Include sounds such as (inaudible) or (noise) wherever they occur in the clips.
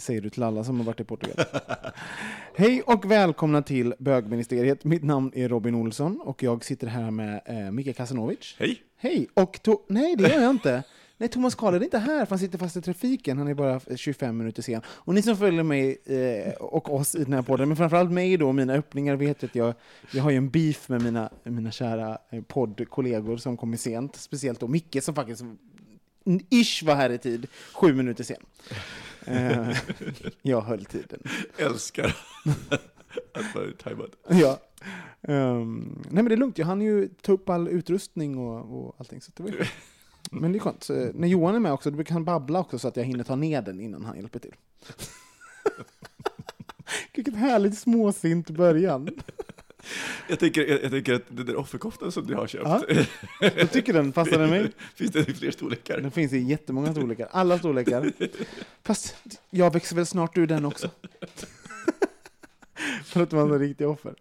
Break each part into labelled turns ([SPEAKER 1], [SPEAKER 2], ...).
[SPEAKER 1] Det säger du till alla som har varit i Portugal. Hej och välkomna till bögministeriet. Mitt namn är Robin Olsson och jag sitter här med eh, Mika Kasanovic.
[SPEAKER 2] Hej!
[SPEAKER 1] Hej! Och to- nej, det gör jag inte. Nej, Thomas Karl är inte här, för han sitter fast i trafiken. Han är bara 25 minuter sen. Och ni som följer mig eh, och oss i den här podden, men framförallt mig då, och mina öppningar, vet att jag, jag har ju en beef med mina, mina kära eh, poddkollegor som kommer sent. Speciellt då Micke som faktiskt ish var här i tid, sju minuter sen. Eh, jag höll tiden.
[SPEAKER 2] Älskar (laughs) att vara tajmad.
[SPEAKER 1] Ja. Ehm, nej men det är lugnt, jag hann ju ta upp all utrustning och, och allting. Så det var ju. Men det är skönt. Så, när Johan är med också, då brukar han babbla också så att jag hinner ta ner den innan han hjälper till. (laughs) Vilket härligt småsint början.
[SPEAKER 2] Jag tänker, jag, jag tänker att den där offerkoftan som du har köpt,
[SPEAKER 1] Ja. Jag tycker den passar den mig. (laughs)
[SPEAKER 2] finns det i fler storlekar?
[SPEAKER 1] Den finns i jättemånga storlekar, alla storlekar. Fast jag växer väl snart ur den också. (laughs) för att vara en riktig offer.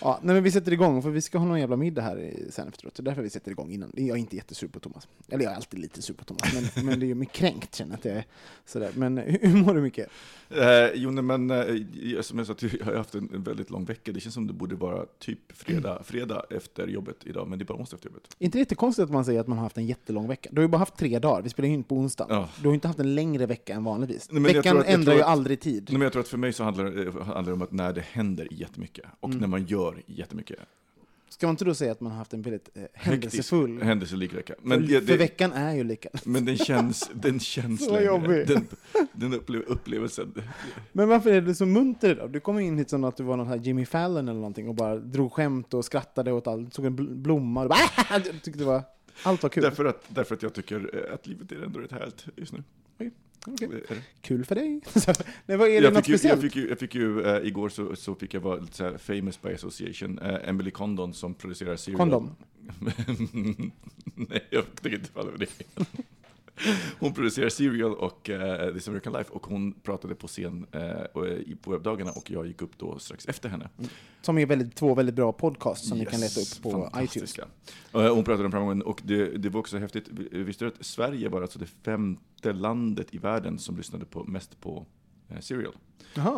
[SPEAKER 1] Ja, nej, men vi sätter igång, för vi ska ha någon jävla middag här sen efteråt. Så därför vi sätter igång innan. Jag är inte jättesur på Thomas. Eller jag är alltid lite sur på Thomas, men, (laughs) men det är ju mycket kränkt känner att jag är. Sådär. Men hur hur mår du mycket?
[SPEAKER 2] Eh, jo, nej, men eh, som jag sa, att jag har haft en, väldigt lång vecka. Det känns som det borde vara typ fredag, fredag efter jobbet idag, men det är bara onsdag efter jobbet.
[SPEAKER 1] Inte jättekonstigt att man säger att man har haft en jättelång vecka. Du har ju bara haft tre dagar, vi spelar ju in på onsdag.
[SPEAKER 2] Ja.
[SPEAKER 1] Du har ju inte haft en längre vecka än vanligtvis.
[SPEAKER 2] Nej,
[SPEAKER 1] Veckan
[SPEAKER 2] att-
[SPEAKER 1] ändrar
[SPEAKER 2] tror
[SPEAKER 1] ju
[SPEAKER 2] att-
[SPEAKER 1] aldrig tid.
[SPEAKER 2] Nej, men jag tror att för mig så handlar, det- handlar det om att när det händer jättemycket, och
[SPEAKER 1] Mm.
[SPEAKER 2] när man gör jättemycket.
[SPEAKER 1] Ska man inte då säga att man har haft en väldigt eh, händelsefull...
[SPEAKER 2] Händelserik vecka.
[SPEAKER 1] Men för,
[SPEAKER 2] det,
[SPEAKER 1] för
[SPEAKER 2] det,
[SPEAKER 1] veckan är ju lika.
[SPEAKER 2] men den känns, den känns
[SPEAKER 1] Så
[SPEAKER 2] längre.
[SPEAKER 1] jobbig.
[SPEAKER 2] Den, den upplev, upplevelsen.
[SPEAKER 1] Men varför är du så munter idag? Du kom in hit som att du var någon här Jimmy Fallon eller någonting och bara drog skämt och skrattade åt allt. Såg en bl- blomma och bara Jag tyckte det var... Allt var kul.
[SPEAKER 2] Därför att, därför att jag tycker eh, att livet är ändå rätt härligt just nu.
[SPEAKER 1] Okej.
[SPEAKER 2] Det?
[SPEAKER 1] Kul för dig. (laughs) Nej, vad är det
[SPEAKER 2] Jag
[SPEAKER 1] något
[SPEAKER 2] ju, jag
[SPEAKER 1] speciellt?
[SPEAKER 2] fick ju, jag fick ju eh, igår så, så fick jag vara lite så här famous by association. Eh, Emily Condon som producerar Serial.
[SPEAKER 1] Kondom. (laughs)
[SPEAKER 2] Nej, jag tänker inte falla för det. Hon producerar Serial och uh, This American Life och hon pratade på scen i- på webbdagarna och jag gick upp då strax efter henne.
[SPEAKER 1] Som är väldigt, två väldigt bra podcasts som ni kan leta
[SPEAKER 2] Yes,
[SPEAKER 1] upp på iTunes.
[SPEAKER 2] Eh, hon pratade om framgången och det, det var också häftigt. Visste du att Sverige var alltså det femte landet i världen som lyssnade på, mest på Serial?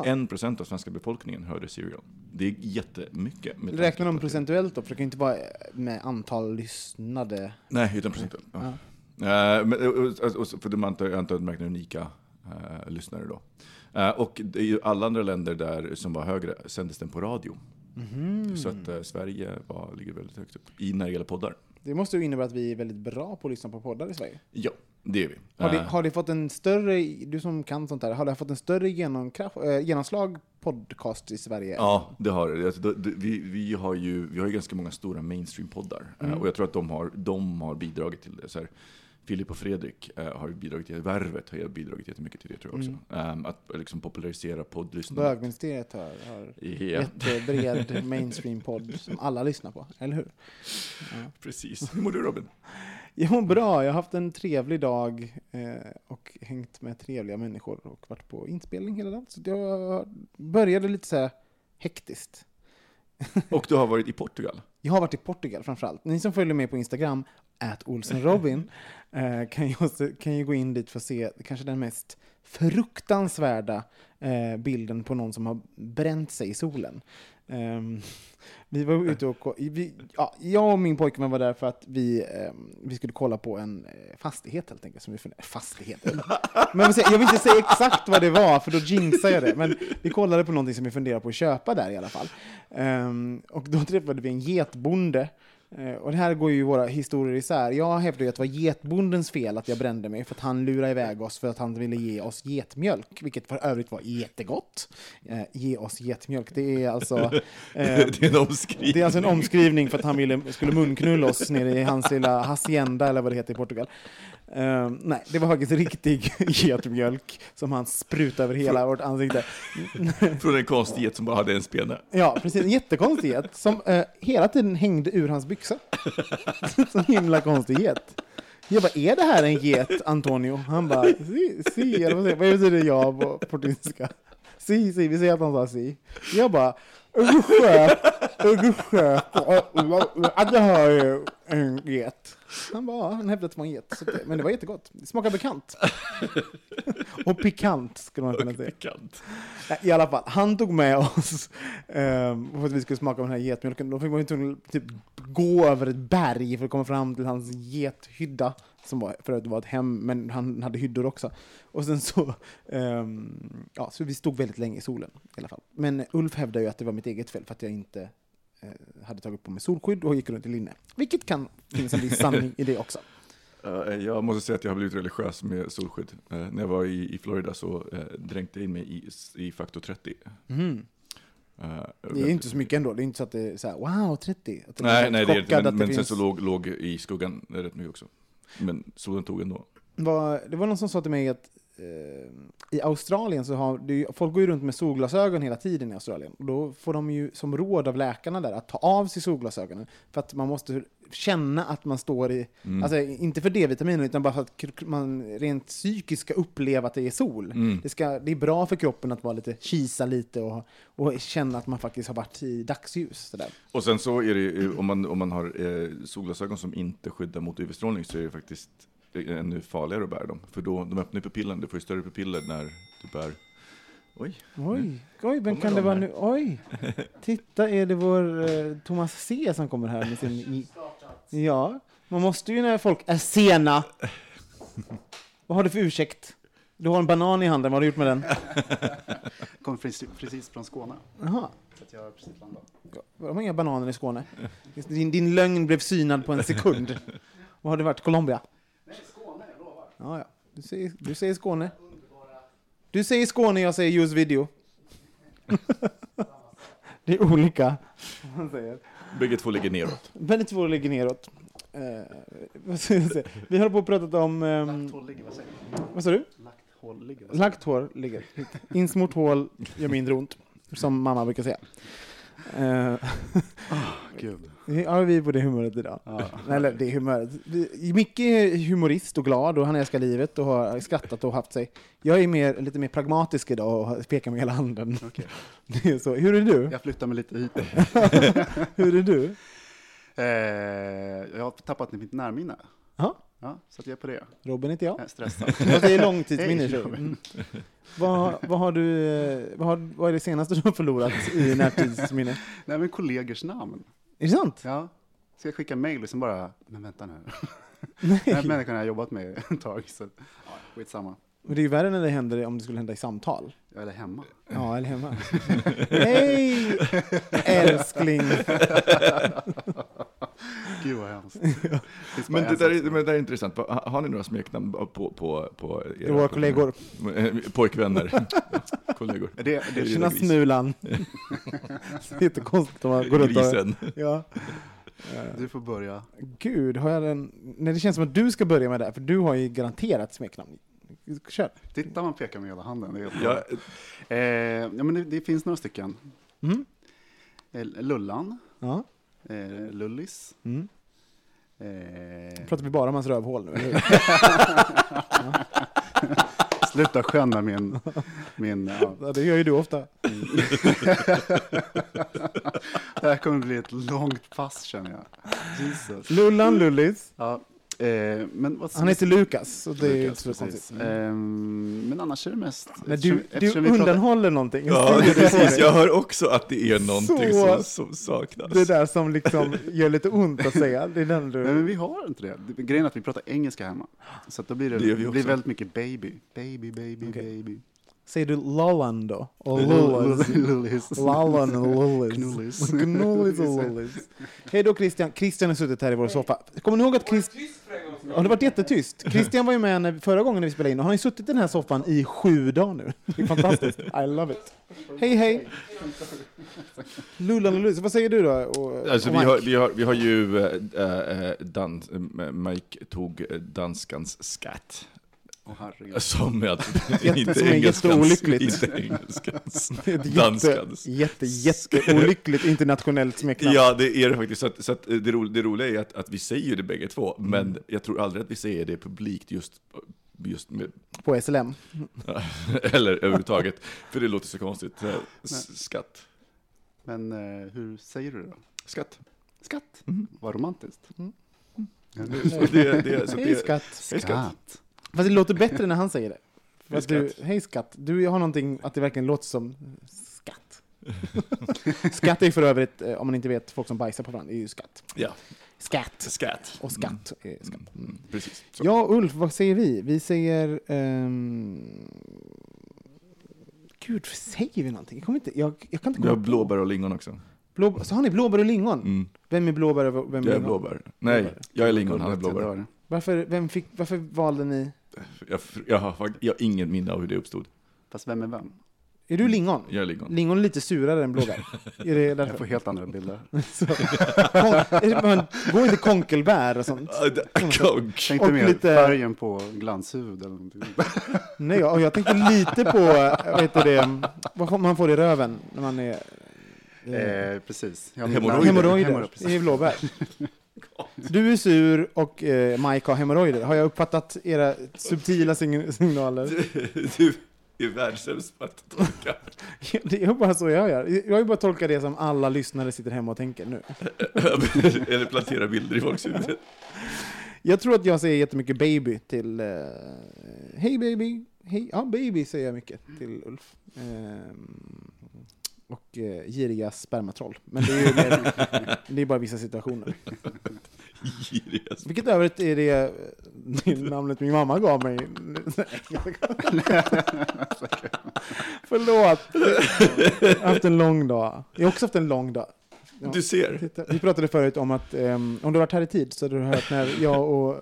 [SPEAKER 2] En procent av svenska befolkningen hörde Serial. Det är jättemycket. med
[SPEAKER 1] Räknar de procentuellt då? För det kan ju inte vara med antal lyssnade.
[SPEAKER 2] Nej, utan procentuellt. Ja. Eh, men, och, för de antar, jag antar att de räknar unika eh, lyssnare då. Eh, och ju alla andra länder där som var högre sändes den på radio.
[SPEAKER 1] Mhm.
[SPEAKER 2] Så att eh, Sverige var, ligger väldigt högt upp i när det gäller poddar.
[SPEAKER 1] Det måste ju innebära att vi är väldigt bra på att lyssna på poddar i Sverige.
[SPEAKER 2] Ja, det är vi.
[SPEAKER 1] Har det,
[SPEAKER 2] Eh,
[SPEAKER 1] har det fått en större, du som kan sånt här, har det fått en större genomslag podcast i Sverige?
[SPEAKER 2] Ja, det har det. Alltså, Vi, vi, har ju, vi har ju ganska många stora mainstream-poddar. Eh,
[SPEAKER 1] Mm.
[SPEAKER 2] Och jag tror att de har, de har bidragit till det. Så här, Filip och Fredrik eh, har bidragit till. Värvet har ju bidragit jättemycket till det tror jag också.
[SPEAKER 1] Mm.
[SPEAKER 2] Eh, att liksom popularisera poddlyssnandet.
[SPEAKER 1] Bögministeriet har, har
[SPEAKER 2] Ja,
[SPEAKER 1] jättebred mainstream-podd som alla lyssnar på, eller hur?
[SPEAKER 2] precis. Hur mår du Robin?
[SPEAKER 1] Jag mår bra, jag har haft en trevlig dag eh, och hängt med trevliga människor och varit på inspelning hela dagen. Så jag började lite så här hektiskt.
[SPEAKER 2] Och du har varit i Portugal?
[SPEAKER 1] Jag har varit i Portugal framförallt. Ni som följer mig på Instagram at Olsen Robin, (laughs) eh, kan, ju också, kan ju gå in dit för att se kanske den mest fruktansvärda eh, bilden på någon som har bränt sig i solen. Ehm, vi var ute och vi, ja, jag och min pojkvän var där för att vi, ehm, vi skulle kolla på en eh, fastighet helt enkelt. Som vi funderade, fastighet? Men jag vill, säga, jag vill inte säga exakt vad det var, för då jinxar jag det. Men vi kollade på någonting som vi funderade på att köpa där i alla fall. Ehm, och då träffade vi en getbonde. Eh, och det här går ju våra historier isär. Jag hävdar ju att det var getbondens fel att jag brände mig, för att han lurade iväg oss för att han ville ge oss getmjölk, vilket för övrigt var jättegott. Eh, ge oss getmjölk, det är alltså... (laughs) eh,
[SPEAKER 2] det är en omskrivning.
[SPEAKER 1] det är alltså en omskrivning för att han ville, skulle munknulla oss nere i hans lilla hacienda, eller vad det heter i Portugal. Eh, nej, det var faktiskt riktig (laughs) getmjölk som han sprutade över hela vårt ansikte. (laughs)
[SPEAKER 2] Från en konstig get som bara hade en spene.
[SPEAKER 1] Ja, precis. En jättekonstig get som eh, hela tiden hängde ur hans byxa. (laughs) Så himla konstig get. Jag bara, är det här en get, Antonio? Han bara, si, si, eller vad betyder ja på portugisiska? Si, si, vi säger att han sa si. Jag bara, uggusjö, att jag har ju en get. Han bara, han hävdade att det var en get. Så det, men det var jättegott. Det smakar bekant. (laughs) Och pikant, skulle man kunna säga.
[SPEAKER 2] Pikant.
[SPEAKER 1] I alla fall, han tog med oss um, för att vi skulle smaka på den här getmjölken. Då fick man ju typ, gå över ett berg för att komma fram till hans gethydda. Som var, för att det var ett hem, men han hade hyddor också. Och sen så, ehm, ja, så vi stod väldigt länge i solen i alla fall. Men Ulf hävdar ju att det var mitt eget fel för att jag inte hade tagit på mig solskydd och gick runt i linne. Vilket kan finnas en viss sanning i det också.
[SPEAKER 2] Eh, Jag måste säga att jag har blivit religiös med solskydd. Eh, När jag var i, Florida så eh, dränkte jag in mig i, i faktor 30.
[SPEAKER 1] Mhm.
[SPEAKER 2] Eh,
[SPEAKER 1] Det är inte så mycket ändå. Det är inte så att det är så här, wow, 30. Att
[SPEAKER 2] Nej, nej det är det inte. Men, men
[SPEAKER 1] finns-
[SPEAKER 2] sen så låg, låg i skuggan rätt mycket också. Men solen tog ändå.
[SPEAKER 1] var, det var någon som sa till mig att eh, i Australien så har ju, folk går ju runt med solglasögon hela tiden i Australien. Och då får de ju som råd av läkarna där att ta av sig solglasögonen. För att man måste känna att man står i,
[SPEAKER 2] Mm.
[SPEAKER 1] alltså inte för D-vitaminer utan bara för att man rent psykiskt ska uppleva att det är sol.
[SPEAKER 2] Mm.
[SPEAKER 1] Det, ska, det är bra för kroppen att vara lite, kisa lite och, och känna att man faktiskt har varit i dagsljus. Sådär.
[SPEAKER 2] Och sen så är det ju, om man, om man har eh, solglasögon som inte skyddar mot UV-strålning så är det faktiskt ännu farligare att bära dem. För då, de öppnar ju pupillen, du får ju större pupiller när du bär... Oj,
[SPEAKER 1] Oj, oj, vem kan det
[SPEAKER 2] de
[SPEAKER 1] vara
[SPEAKER 2] här?
[SPEAKER 1] nu? Oj! Titta, är det vår eh, Thomas C som kommer här med sin... I, ja, man måste ju när folk är sena. Vad har du för ursäkt? Du har en banan i handen, vad har du gjort med den? (laughs)
[SPEAKER 3] Kommer precis, precis från Skåne.
[SPEAKER 1] Jaha,
[SPEAKER 3] Så att jag har precis landat.
[SPEAKER 1] de har inga bananer i Skåne. Din, din lögn blev synad på en sekund. (laughs) Vad har det varit? Colombia?
[SPEAKER 3] Nej, Skåne, jag lovar.
[SPEAKER 1] Ja, ja. Du säger, du säger Skåne. Du säger Skåne, jag säger just video. (laughs) det är olika. Man säger.
[SPEAKER 2] bägge två ligger neråt.
[SPEAKER 1] Väldigt två ligger neråt. Eh, vad ska jag säga? Vi håller på att prata om... ehm,
[SPEAKER 3] Lagt hål ligger, vad säger du?
[SPEAKER 1] vad sa du?
[SPEAKER 3] Lagt hål ligger,
[SPEAKER 1] Lagt hår ligger. Insmort hål gör mindre ont, som mamma brukar säga. (laughs)
[SPEAKER 3] Gud.
[SPEAKER 1] ja, vi är på det humöret idag.
[SPEAKER 3] Ja.
[SPEAKER 1] Eller det humöret. Micke är humorist och glad och han älskar livet och har skrattat och haft sig. Jag är mer, lite mer pragmatisk idag och pekar med hela handen.
[SPEAKER 3] Okej. (laughs)
[SPEAKER 1] Det är så. Hur är du?
[SPEAKER 3] Jag flyttar mig lite hit. (laughs)
[SPEAKER 1] Hur är du?
[SPEAKER 3] Eh, jag har tappat mitt närminne.
[SPEAKER 1] Ja,
[SPEAKER 3] så att jag är på det.
[SPEAKER 1] Robin heter jag.
[SPEAKER 3] Jag är stressad. (laughs)
[SPEAKER 1] Det är långtidsminne. (laughs)
[SPEAKER 3] Hej.
[SPEAKER 1] Mm. Vad, vad, har du, eh, vad, har, vad är det senaste du har förlorat i (laughs) närtidsminne?
[SPEAKER 3] Nej, men kollegors namn.
[SPEAKER 1] Är det sant?
[SPEAKER 3] Ja. Ska jag skicka mejl och liksom bara, men vänta nu.
[SPEAKER 1] Nej.
[SPEAKER 3] Den här människan har jag jobbat med ett tag, så ja, skitsamma.
[SPEAKER 1] Men det är ju värre när det händer om det skulle hända i samtal.
[SPEAKER 3] Är hemma.
[SPEAKER 1] Ja, eller hemma. Hej, älskling!
[SPEAKER 3] Gud vad hemskt. (laughs)
[SPEAKER 2] Men det där, är, men det där är intressant. Har har ni några smeknamn på, på, på era
[SPEAKER 1] Våra kollegor. (laughs)
[SPEAKER 2] Pojkvänner. (laughs) kollegor.
[SPEAKER 3] Det, det,
[SPEAKER 2] Tjena.
[SPEAKER 1] Smulan. Det är jättekonstigt om man går runt och...
[SPEAKER 2] Grisen.
[SPEAKER 1] Ja.
[SPEAKER 3] du får börja.
[SPEAKER 1] Gud, har jag den... Nej, det känns som att du ska börja med det, här, för du har ju garanterat smeknamn. Kör.
[SPEAKER 3] Titta, man pekar med hela handen. Det
[SPEAKER 2] Ja,
[SPEAKER 3] eh, ja, men det, det finns några stycken.
[SPEAKER 1] Mm.
[SPEAKER 3] Eh, Lullan,
[SPEAKER 1] Ja.
[SPEAKER 3] Eh, Lullis,
[SPEAKER 1] Mm.
[SPEAKER 3] eh,
[SPEAKER 1] Pratar vi bara om hans rövhål nu, eller (laughs)
[SPEAKER 3] sluta med min... min ja.
[SPEAKER 1] Det gör ju du ofta. (laughs)
[SPEAKER 3] Det här kommer bli ett långt pass känner jag. Jesus.
[SPEAKER 1] Lullan Lullis.
[SPEAKER 3] Ja, eh, men vad
[SPEAKER 1] Han heter Lukas, så det är ju
[SPEAKER 3] Lukas,
[SPEAKER 1] inte så
[SPEAKER 3] precis.
[SPEAKER 1] konstigt.
[SPEAKER 3] Ehm, men annars är det mest...
[SPEAKER 1] Men
[SPEAKER 3] eftersom-
[SPEAKER 1] du, du
[SPEAKER 3] eftersom vi pratar-
[SPEAKER 1] undanhåller någonting.
[SPEAKER 2] Ja, (laughs) precis. Jag hör också att det är någonting
[SPEAKER 1] Så-
[SPEAKER 2] som, som saknas.
[SPEAKER 1] Det där som liksom gör lite ont att säga. Det är den
[SPEAKER 3] Nej,
[SPEAKER 1] du...
[SPEAKER 3] men vi har inte det. Grejen är att vi pratar engelska hemma. Så att då blir det,
[SPEAKER 2] Det
[SPEAKER 3] det blir väldigt mycket baby. Baby, baby,
[SPEAKER 1] Okej.
[SPEAKER 3] baby.
[SPEAKER 1] Säger du Lollan då? Och?
[SPEAKER 3] Lullis.
[SPEAKER 1] Lallan och Lullis.
[SPEAKER 3] Knullis.
[SPEAKER 1] Och Lullis. Hej då Christian. Christian har suttit här i vår soffa. Kommer ni ihåg att Christian... Ja, det har varit jättetyst. Christian var ju med när, förra gången när vi spelade in och han har ju suttit i den här soffan i sju dagar nu. Det är fantastiskt. I love it. Hej hej! Lullan och Lullis. Vad säger du då? Och,
[SPEAKER 2] Alltså,
[SPEAKER 1] och
[SPEAKER 2] vi, har, vi, har, vi har ju, äh, dans, Mike tog danskans skatt.
[SPEAKER 3] Herregud.
[SPEAKER 2] Som (laughs)
[SPEAKER 1] Jätte-
[SPEAKER 2] inte
[SPEAKER 1] som är
[SPEAKER 2] engelskans, inte engelskans, (laughs)
[SPEAKER 1] Ett jätte,
[SPEAKER 2] danskans.
[SPEAKER 1] jätte, jätteolyckligt internationellt smeknamn.
[SPEAKER 2] Ja, det är det faktiskt. Så, att, så att det, ro, det roliga är att, att vi säger det bägge två,
[SPEAKER 1] Mm.
[SPEAKER 2] men jag tror aldrig att vi säger det publikt just, just med,
[SPEAKER 1] På SLM. (laughs)
[SPEAKER 2] eller överhuvudtaget, för det låter så konstigt. Eh, Skatt.
[SPEAKER 3] Men eh, hur säger du det då?
[SPEAKER 2] Skatt.
[SPEAKER 3] Skatt?
[SPEAKER 2] Mm.
[SPEAKER 3] Vad romantiskt.
[SPEAKER 1] Mm.
[SPEAKER 3] Ja,
[SPEAKER 2] Så det, det, så det,
[SPEAKER 1] skatt.
[SPEAKER 2] Skatt.
[SPEAKER 1] Fast det låter bättre när han säger det. För
[SPEAKER 2] Hej,
[SPEAKER 1] att du,
[SPEAKER 2] skatt.
[SPEAKER 1] hej skatt. Du har någonting att det verkligen låter som skatt. (laughs) skatt är för övrigt, eh, om man inte vet, folk som bajsar på varandra, det är ju skatt.
[SPEAKER 2] Ja,
[SPEAKER 1] Skatt.
[SPEAKER 2] skatt.
[SPEAKER 1] Och skatt är skatt.
[SPEAKER 2] Mm, mm, precis. Så.
[SPEAKER 1] Ja, Ulf, vad säger vi? Vi säger... ehm, Gud, säger vi någonting? Jag, kommer inte, jag, jag kan inte
[SPEAKER 2] Vi har
[SPEAKER 1] komma
[SPEAKER 2] blåbär och lingon också.
[SPEAKER 1] Blå, så har ni blåbär och lingon?
[SPEAKER 2] Mm.
[SPEAKER 1] Vem är blåbär och vem är
[SPEAKER 2] Jag är
[SPEAKER 1] lingon?
[SPEAKER 2] blåbär. Nej,
[SPEAKER 1] Blåbär.
[SPEAKER 2] jag är lingon, han är blåbär.
[SPEAKER 1] Varför, vem fick, varför valde ni...
[SPEAKER 2] Jag, jag, har, jag har ingen minne av hur det uppstod.
[SPEAKER 3] Fast vem är vem?
[SPEAKER 1] Är du lingon?
[SPEAKER 2] Jag är lingon.
[SPEAKER 1] Lingon är lite surare än blåbär. (laughs) är det
[SPEAKER 3] Jag
[SPEAKER 1] därför?
[SPEAKER 3] får helt andra bilder. (laughs)
[SPEAKER 1] Så. Kon- går inte konkelbär och sånt?
[SPEAKER 2] Konk.
[SPEAKER 3] Tänkte
[SPEAKER 1] Och
[SPEAKER 3] mer
[SPEAKER 1] lite-
[SPEAKER 3] färgen på glanshuvud eller någonting. (laughs)
[SPEAKER 1] Nej, och jag tänkte lite på, vad heter det, vad man får i röven när man är... Eh,
[SPEAKER 3] Eh, precis.
[SPEAKER 2] Hemorrojder.
[SPEAKER 1] hemorrojder i blåbär. Du är sur och eh, Mike har hemorrojder. Har jag uppfattat era subtila sign- signaler?
[SPEAKER 2] Du är världssämst på att tolka.
[SPEAKER 1] Det är bara så jag gör. Jag har ju bara tolkat det som alla lyssnare sitter hemma och tänker nu.
[SPEAKER 2] Eller plantera bilder i folks huvud.
[SPEAKER 1] Jag tror att jag säger jättemycket baby till... Eh, Hej baby! Hej, ja, baby säger jag mycket till Ulf. Ehm, och eh, giriga spermatroll. Men det är ju mer, (laughs) det är bara vissa situationer.
[SPEAKER 2] Girigas.
[SPEAKER 1] Vilket övrigt är det, eh, det (laughs) namnet min mamma gav mig. (laughs) Förlåt. Jag har haft en lång dag. Jag har också haft en lång dag. Ja.
[SPEAKER 2] Du ser.
[SPEAKER 1] Titta, Vi pratade förut om att, ehm, om du varit här i tid så hade du hört när jag och eh,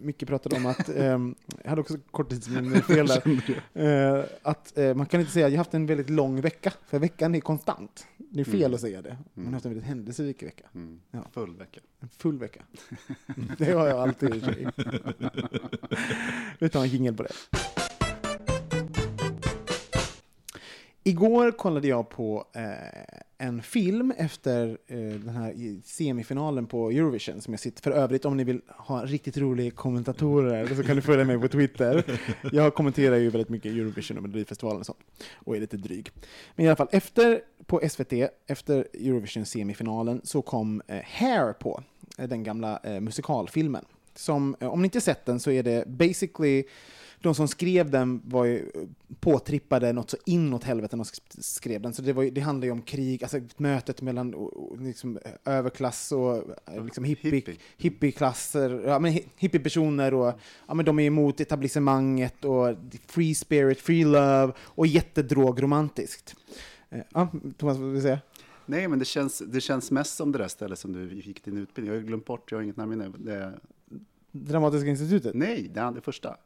[SPEAKER 1] Micke pratade om att, ehm, jag hade också korttidsminne (laughs) fel där, eh, att eh, man kan inte säga att jag haft en väldigt lång vecka, för veckan är konstant. Det är fel
[SPEAKER 3] Mm.
[SPEAKER 1] att säga det. Man har haft en väldigt händelserik vecka.
[SPEAKER 3] Mm.
[SPEAKER 1] Ja.
[SPEAKER 3] Full vecka.
[SPEAKER 1] En full vecka. Det har jag alltid i. (laughs) Vi tar en jingel på det. Igår kollade jag på eh, en film efter eh, den här semifinalen på Eurovision som jag sitter för övrigt om ni vill ha riktigt roliga kommentatorer så kan ni följa mig på Twitter. Jag kommenterar ju väldigt mycket Eurovision och Melodifestivalen och sånt och är lite dryg. Men i alla fall efter på SVT efter Eurovision semifinalen så kom eh, Hair på eh, den gamla eh, musikalfilmen. Som, eh, om ni inte sett den så är det basically de som skrev den var ju eh, påtrippade något så inåt helvete när de sk- skrev den. Så det, var ju, det handlar ju om krig, alltså mötet mellan liksom, eh, överklass och eh, liksom hippie,
[SPEAKER 3] Hippie.
[SPEAKER 1] hippieklasser, ja, men hi- hippiepersoner och ja, men de är emot etablissemanget och free spirit, free love och jättedrogromantiskt. Ja, Thomas, vad vill du säga?
[SPEAKER 3] Nej, men det känns, det känns mest som det där stället som du gick din utbildning. Jag har glömt bort, jag har inget närminne. Det,
[SPEAKER 1] Dramatiska institutet?
[SPEAKER 3] nej, det är det första.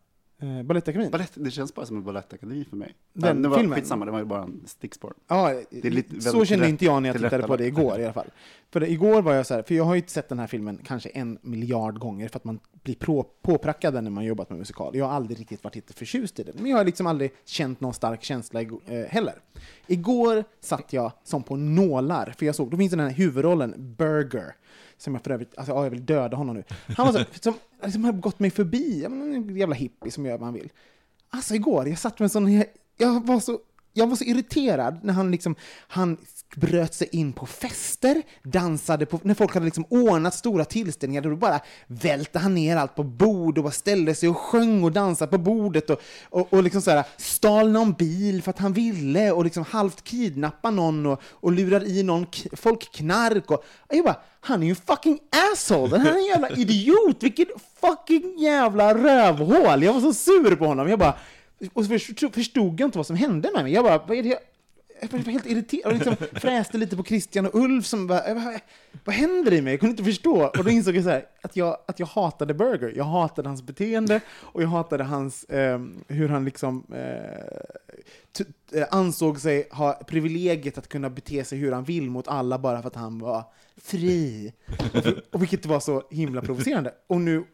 [SPEAKER 1] Eh, Balettakademin?
[SPEAKER 3] Balett, det känns bara som en balettakademi för mig.
[SPEAKER 1] Den
[SPEAKER 3] ja, det var,
[SPEAKER 1] filmen?
[SPEAKER 3] Skitsamma, det var ju bara en stickspår.
[SPEAKER 1] Ja,
[SPEAKER 3] Det är lite-
[SPEAKER 1] så kände inte jag när jag tittade på det igår i alla fall. För det, igår var jag så här, för jag har ju sett den här filmen kanske en miljard gånger för att man blir på, påprackad den när man jobbat med musikal. Jag har aldrig riktigt varit jätte förtjust i den, men jag har liksom aldrig känt någon stark känsla eh, heller. Igår satt jag som på nålar, för jag såg, då finns den här huvudrollen, Burger, som jag för övrigt, alltså ja, jag vill döda honom nu. Han var så, som liksom har gått mig förbi, en jävla hippie som gör vad han vill. Alltså igår, jag satt med en sån... Jag var så, jag var så irriterad när han liksom... Han bröt sig in på fester, dansade på... När folk hade liksom ordnat stora tillställningar, då bara välte han ner allt på bord och bara ställde sig och sjöng och dansade på bordet och, och, och liksom så här, stal någon bil för att han ville och liksom halvt kidnappa någon och, och lurar i någon folk knark och... Jag bara, han är ju en fucking asshole! Den här är en jävla (laughs) idiot! Vilket fucking jävla rövhål! Jag var så sur på honom. Jag bara... Och så förstod, jag inte vad som hände med mig. Jag bara, vad är det jag... Jag var helt irriterad och liksom (laughs) fräste lite på Christian och Ulf som bara, jag bara, vad händer i mig? Jag kunde inte förstå. Och då insåg jag så här, att, jag, att jag hatade Burger. Jag hatade hans beteende och jag hatade hans, eh, hur han liksom eh, eh, ansåg sig ha privilegiet att kunna bete sig hur han vill mot alla bara för att han var fri. och vilket var så himla provocerande. Och nu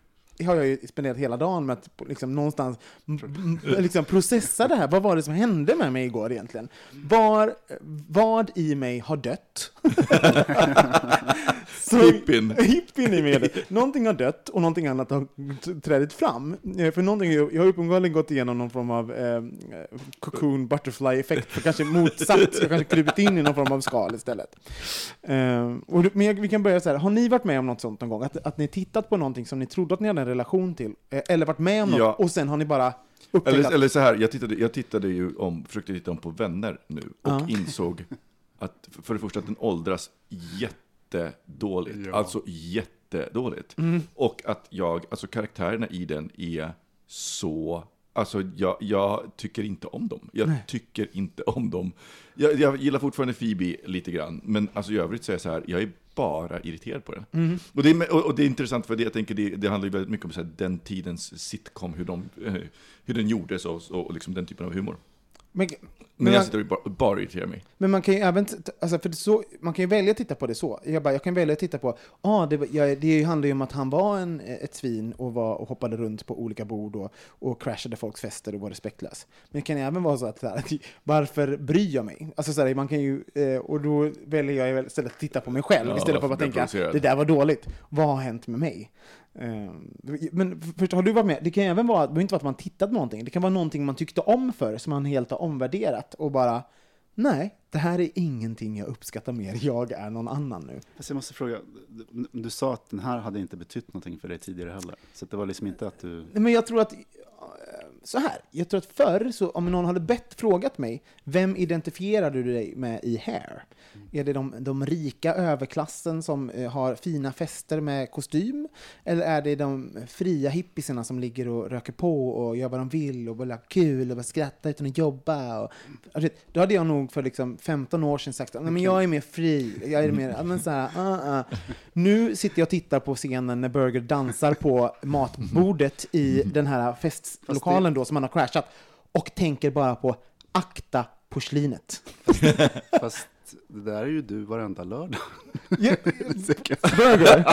[SPEAKER 1] har jag ju spenderat hela dagen med att liksom någonstans liksom processa det här. Vad var det som hände med mig igår egentligen? Var, vad i mig har dött? (laughs) Så-
[SPEAKER 2] Hippin.
[SPEAKER 1] Hippin i mig. Någonting har dött och någonting annat har t- trädit fram. Eh, För någonting, jag har uppenbarligen gått igenom någon form av eh, cocoon butterfly-effekt, för kanske motsatt. Jag kanske krupit in i någon form av skal istället. Eh, och, men jag, vi kan börja så här, har ni varit med om något sånt någon gång? Att, att ni tittat på någonting som ni trodde att ni hade en relation till, eh, eller varit med om något,
[SPEAKER 2] Ja.
[SPEAKER 1] och sen har ni bara upptäckt
[SPEAKER 2] Eller,
[SPEAKER 1] att...
[SPEAKER 2] eller så här, jag tittade, jag tittade ju om, försökte titta om på Vänner nu och
[SPEAKER 1] Ja.
[SPEAKER 2] insåg att för det första att den åldras jättedåligt.
[SPEAKER 3] Ja.
[SPEAKER 2] Alltså jättedåligt. Och att jag, alltså karaktärerna i den är så, alltså jag, jag tycker inte om dem. Jag tycker inte om dem. Jag, jag gillar fortfarande Phoebe lite grann, men alltså i övrigt så är jag så här, jag är bara irriterad på den. Och, det är, och, det är intressant för det, jag tänker det, det handlar ju väldigt mycket om så här, den tidens sitcom, hur, de, eh, hur den gjordes och, och, och liksom den typen av humor.
[SPEAKER 1] Men,
[SPEAKER 2] Men,
[SPEAKER 1] men,
[SPEAKER 2] jag sitter och bara, bara irriterar mig.
[SPEAKER 1] men man kan ju även, alltså för så, man kan ju välja att titta på det så. Jag, bara, jag kan välja att titta på, ah, det, ja, det handlar ju om att han var en, ett svin och, var, och hoppade runt på olika bord och, och crashade folks fester och var respektlös. Men det kan även vara så att, så här, (laughs) varför bryr jag mig? Alltså så här, man kan ju, eh, och då väljer jag istället att titta på mig själv
[SPEAKER 2] Ja,
[SPEAKER 1] istället för att tänka, det där var dåligt. Vad har hänt med mig? Eh, Men först, har du varit med? Det kan även vara, det behöver inte vara att man tittat på någonting. Det kan vara någonting man tyckte om för som man helt har omvärderat och bara, nej, det här är ingenting jag uppskattar mer. Jag är någon annan nu.
[SPEAKER 3] Fast jag måste fråga, du, sa att den här hade inte betytt någonting för dig tidigare heller. Så det var liksom inte att du...
[SPEAKER 1] Nej, Men jag tror att, så här, jag tror att förr, så om någon hade bett, frågat mig, vem identifierar du dig med i Hair? Är det de, de rika överklassen som eh, har fina fester med kostym? Eller är det de fria hippisarna som ligger och röker på och gör vad de vill och bara har kul och bara skrattar utan att jobba? Och, alltså, då hade jag nog för liksom 15 år sedan sagt Nej, men jag är mer fri. Jag är mer, men så här, uh, uh. Nu sitter jag och tittar på scenen när Burger dansar på matbordet i den här festlokalen då som han har crashat och tänker bara på akta porslinet. (laughs)
[SPEAKER 3] Fast det där är ju du varenda lördag. (laughs)
[SPEAKER 1] Ja, Burger.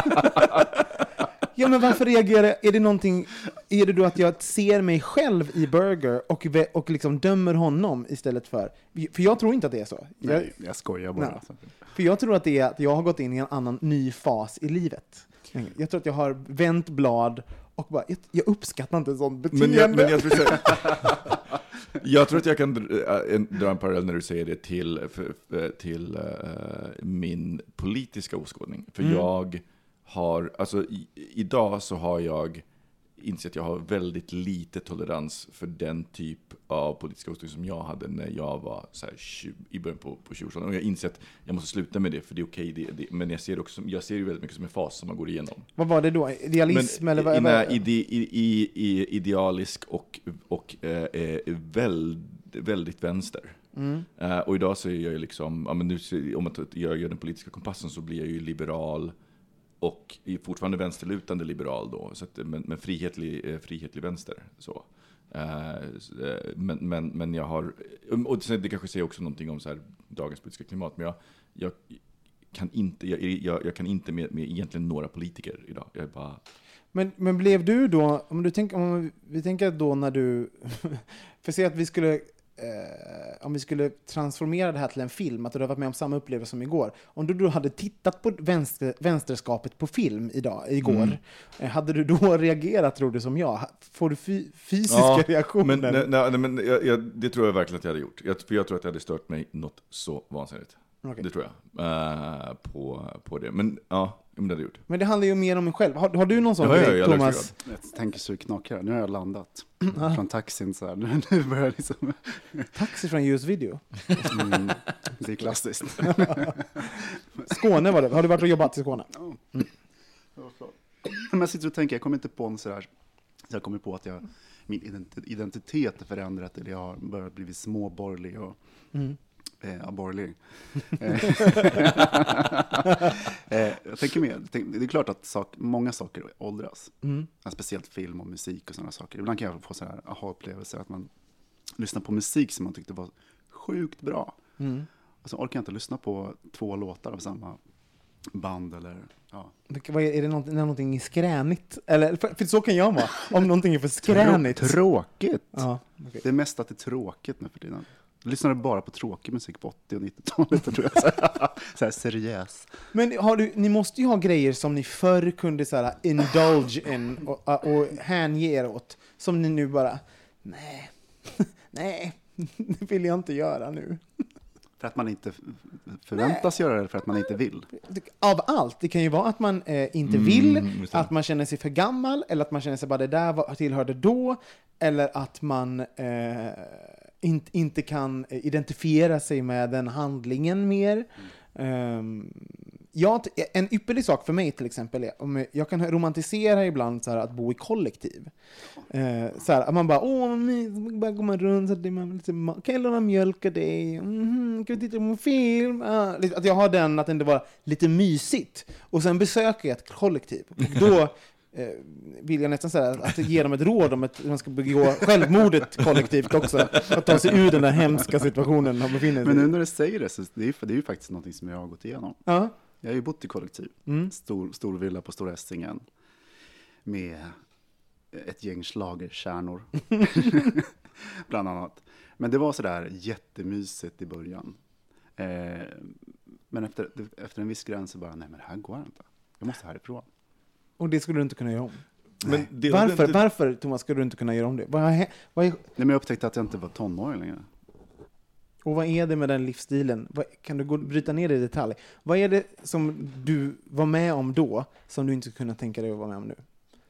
[SPEAKER 1] Ja, men varför reagerar jag? Är det någonting, är det då att jag ser mig själv i Burger och, och liksom dömer honom istället för, för jag tror inte att det är så. Jag,
[SPEAKER 3] Nej, jag skojar bara.
[SPEAKER 1] Nej. för jag tror att det är att jag har gått in i en annan ny fas i livet. Jag tror att jag har vänt blad och bara, jag, jag uppskattar inte sånt beteende.
[SPEAKER 2] Men jag, men jag, tror, här- (laughs) jag tror att jag kan dra en, dra en parallell när du säger det till, till eh, min politiska åskådning. För
[SPEAKER 1] Mm.
[SPEAKER 2] jag har, alltså i, idag så har jag insett att jag har väldigt lite tolerans för den typ av politiska åskådning som jag hade när jag var så här 20, i början på, på 20-årsåldern. Och jag inser att jag måste sluta med det, för det är okej. det, det, men jag ser också jag ser det väldigt mycket som en fas som man går igenom.
[SPEAKER 1] Vad var det då? Idealism eller vad?
[SPEAKER 2] nej, ide, i, i, i, idealisk och, och eh, eh, väl, väldigt vänster.
[SPEAKER 1] Mm.
[SPEAKER 2] Eh, och idag så är jag ju liksom, ja, men nu, om man jag gör den politiska kompassen så blir jag ju liberal och är fortfarande vänsterlutande liberal då, så att, men, men frihetlig, eh, frihetlig vänster. Så. Eh, eh, men, men, men jag har, um, och det kanske säger också någonting om så här, dagens politiska klimat, men jag, jag kan inte, jag, jag, jag kan inte med, med egentligen några politiker idag. Jag är bara,
[SPEAKER 1] Men, men blev du då, om, du tänk, om vi tänker då när du, (laughs) för se att vi skulle eh, om vi skulle transformera det här till en film, att du har varit med om samma upplevelse som igår. Om du då hade tittat på vänster, vänsterskapet på film idag, igår,
[SPEAKER 2] Mm.
[SPEAKER 1] eh, hade du då (laughs) reagerat, tror du, som jag? Får du fy, fysiska reaktioner?
[SPEAKER 2] Men, nej, nej, men jag, jag, det tror jag verkligen att jag hade gjort. Jag, för jag tror att jag hade stört mig något så vansinnigt.
[SPEAKER 1] Okej.
[SPEAKER 2] Det tror jag. eh, på, på det. Men ja, men det hade jag gjort.
[SPEAKER 1] Men det handlar ju mer om mig själv. Har, har du någon sån
[SPEAKER 2] Ja, ja,
[SPEAKER 1] grej,
[SPEAKER 2] ja, jag
[SPEAKER 1] Thomas?
[SPEAKER 3] Jag tänker så knakar. Nu har jag landat (clears throat) från taxin så här. Nu, (laughs) nu börjar jag liksom... (laughs)
[SPEAKER 1] Taxi från US Video.
[SPEAKER 3] Mm, det är klassiskt. (laughs)
[SPEAKER 1] Skåne var det. Har du varit och jobbat i Skåne?
[SPEAKER 3] Men jag sitter och tänker, jag kommer inte på en sådär, så jag kommer på att jag, min identi- identitet är förändrad, eller jag har börjat bli småborgerlig och
[SPEAKER 1] Mm.
[SPEAKER 3] Eh, ja, borgerlig. Eh, (laughs) eh, jag tänker tänker- det är klart att sak, många saker åldras,
[SPEAKER 1] Mm.
[SPEAKER 3] Speciellt film och musik och sådana saker. Ibland kan jag få sådana här aha-upplevelser, att man lyssnar på musik som man tyckte var sjukt bra.
[SPEAKER 1] Mm.
[SPEAKER 3] Och så orkar jag inte lyssna på två låtar av samma band eller ja.
[SPEAKER 1] Är, är det någonting, är det någonting skränigt? Eller, för, för så kan jag vara. Om någonting är för skränigt. (laughs)
[SPEAKER 3] Trå- tråkigt!
[SPEAKER 1] Ja, okej.
[SPEAKER 3] Det är mest att det är tråkigt nu för tiden. Jag lyssnade bara på tråkig musik på 80 och 90-talet, tror jag. Så här, (laughs) så här seriös.
[SPEAKER 1] Men har du, ni måste ju ha grejer som ni förr kunde så här, indulge in och, och hänge er åt. Som ni nu bara, nej, (laughs) nej, det vill jag inte göra nu.
[SPEAKER 3] För att man inte förväntas göra det eller för att man inte vill.
[SPEAKER 1] Av allt. Det kan ju vara att man eh, inte
[SPEAKER 2] Mm,
[SPEAKER 1] vill, att man känner sig för gammal, eller att man känner sig bara det där var, tillhörde då, eller att man eh, inte, inte kan identifiera sig med den handlingen mer. Ehm, um, jag, en ypperlig sak för mig till exempel är, om jag kan romantisera ibland så här, att bo i kollektiv. Uh, så här, att man bara, åh vad mysigt, bara går man runt, så det man lite, kan jag låna mjölk av dig? Mm, kan vi titta på en film? Ah, att jag har den, att det var lite mysigt. Och sen besöker jag ett kollektiv. Och då eh, vill jag nästan säga att ge dem ett råd om att man ska begå självmordet kollektivt också. Att ta sig ur den där hemska situationen de befinner sig
[SPEAKER 3] Men nu
[SPEAKER 1] i.
[SPEAKER 3] när du säger det, så det är, det är ju faktiskt någonting som jag har gått igenom.
[SPEAKER 1] Ja.
[SPEAKER 3] Jag har ju bott i kollektiv.
[SPEAKER 1] Mm.
[SPEAKER 3] Stor, stor villa på Stora Essingen. Med ett gäng schlagerkärnor. (laughs) Bland annat. Men det var sådär jättemysigt i början. Eh, men efter, efter en viss gräns så bara, nej men det här går inte. Jag måste härifrån.
[SPEAKER 1] Och det skulle du inte kunna göra om.
[SPEAKER 2] Men det
[SPEAKER 1] Varför,
[SPEAKER 2] inte-
[SPEAKER 1] varför, Thomas, skulle du inte kunna göra om det? Vad, vad är,
[SPEAKER 3] Nej, men jag upptäckte att jag inte var tonåring längre.
[SPEAKER 1] och vad är det med den livsstilen? Vad, kan du gå, bryta ner det i detalj? Vad är det som du var med om då, som du inte skulle kunna tänka dig att vara med om nu?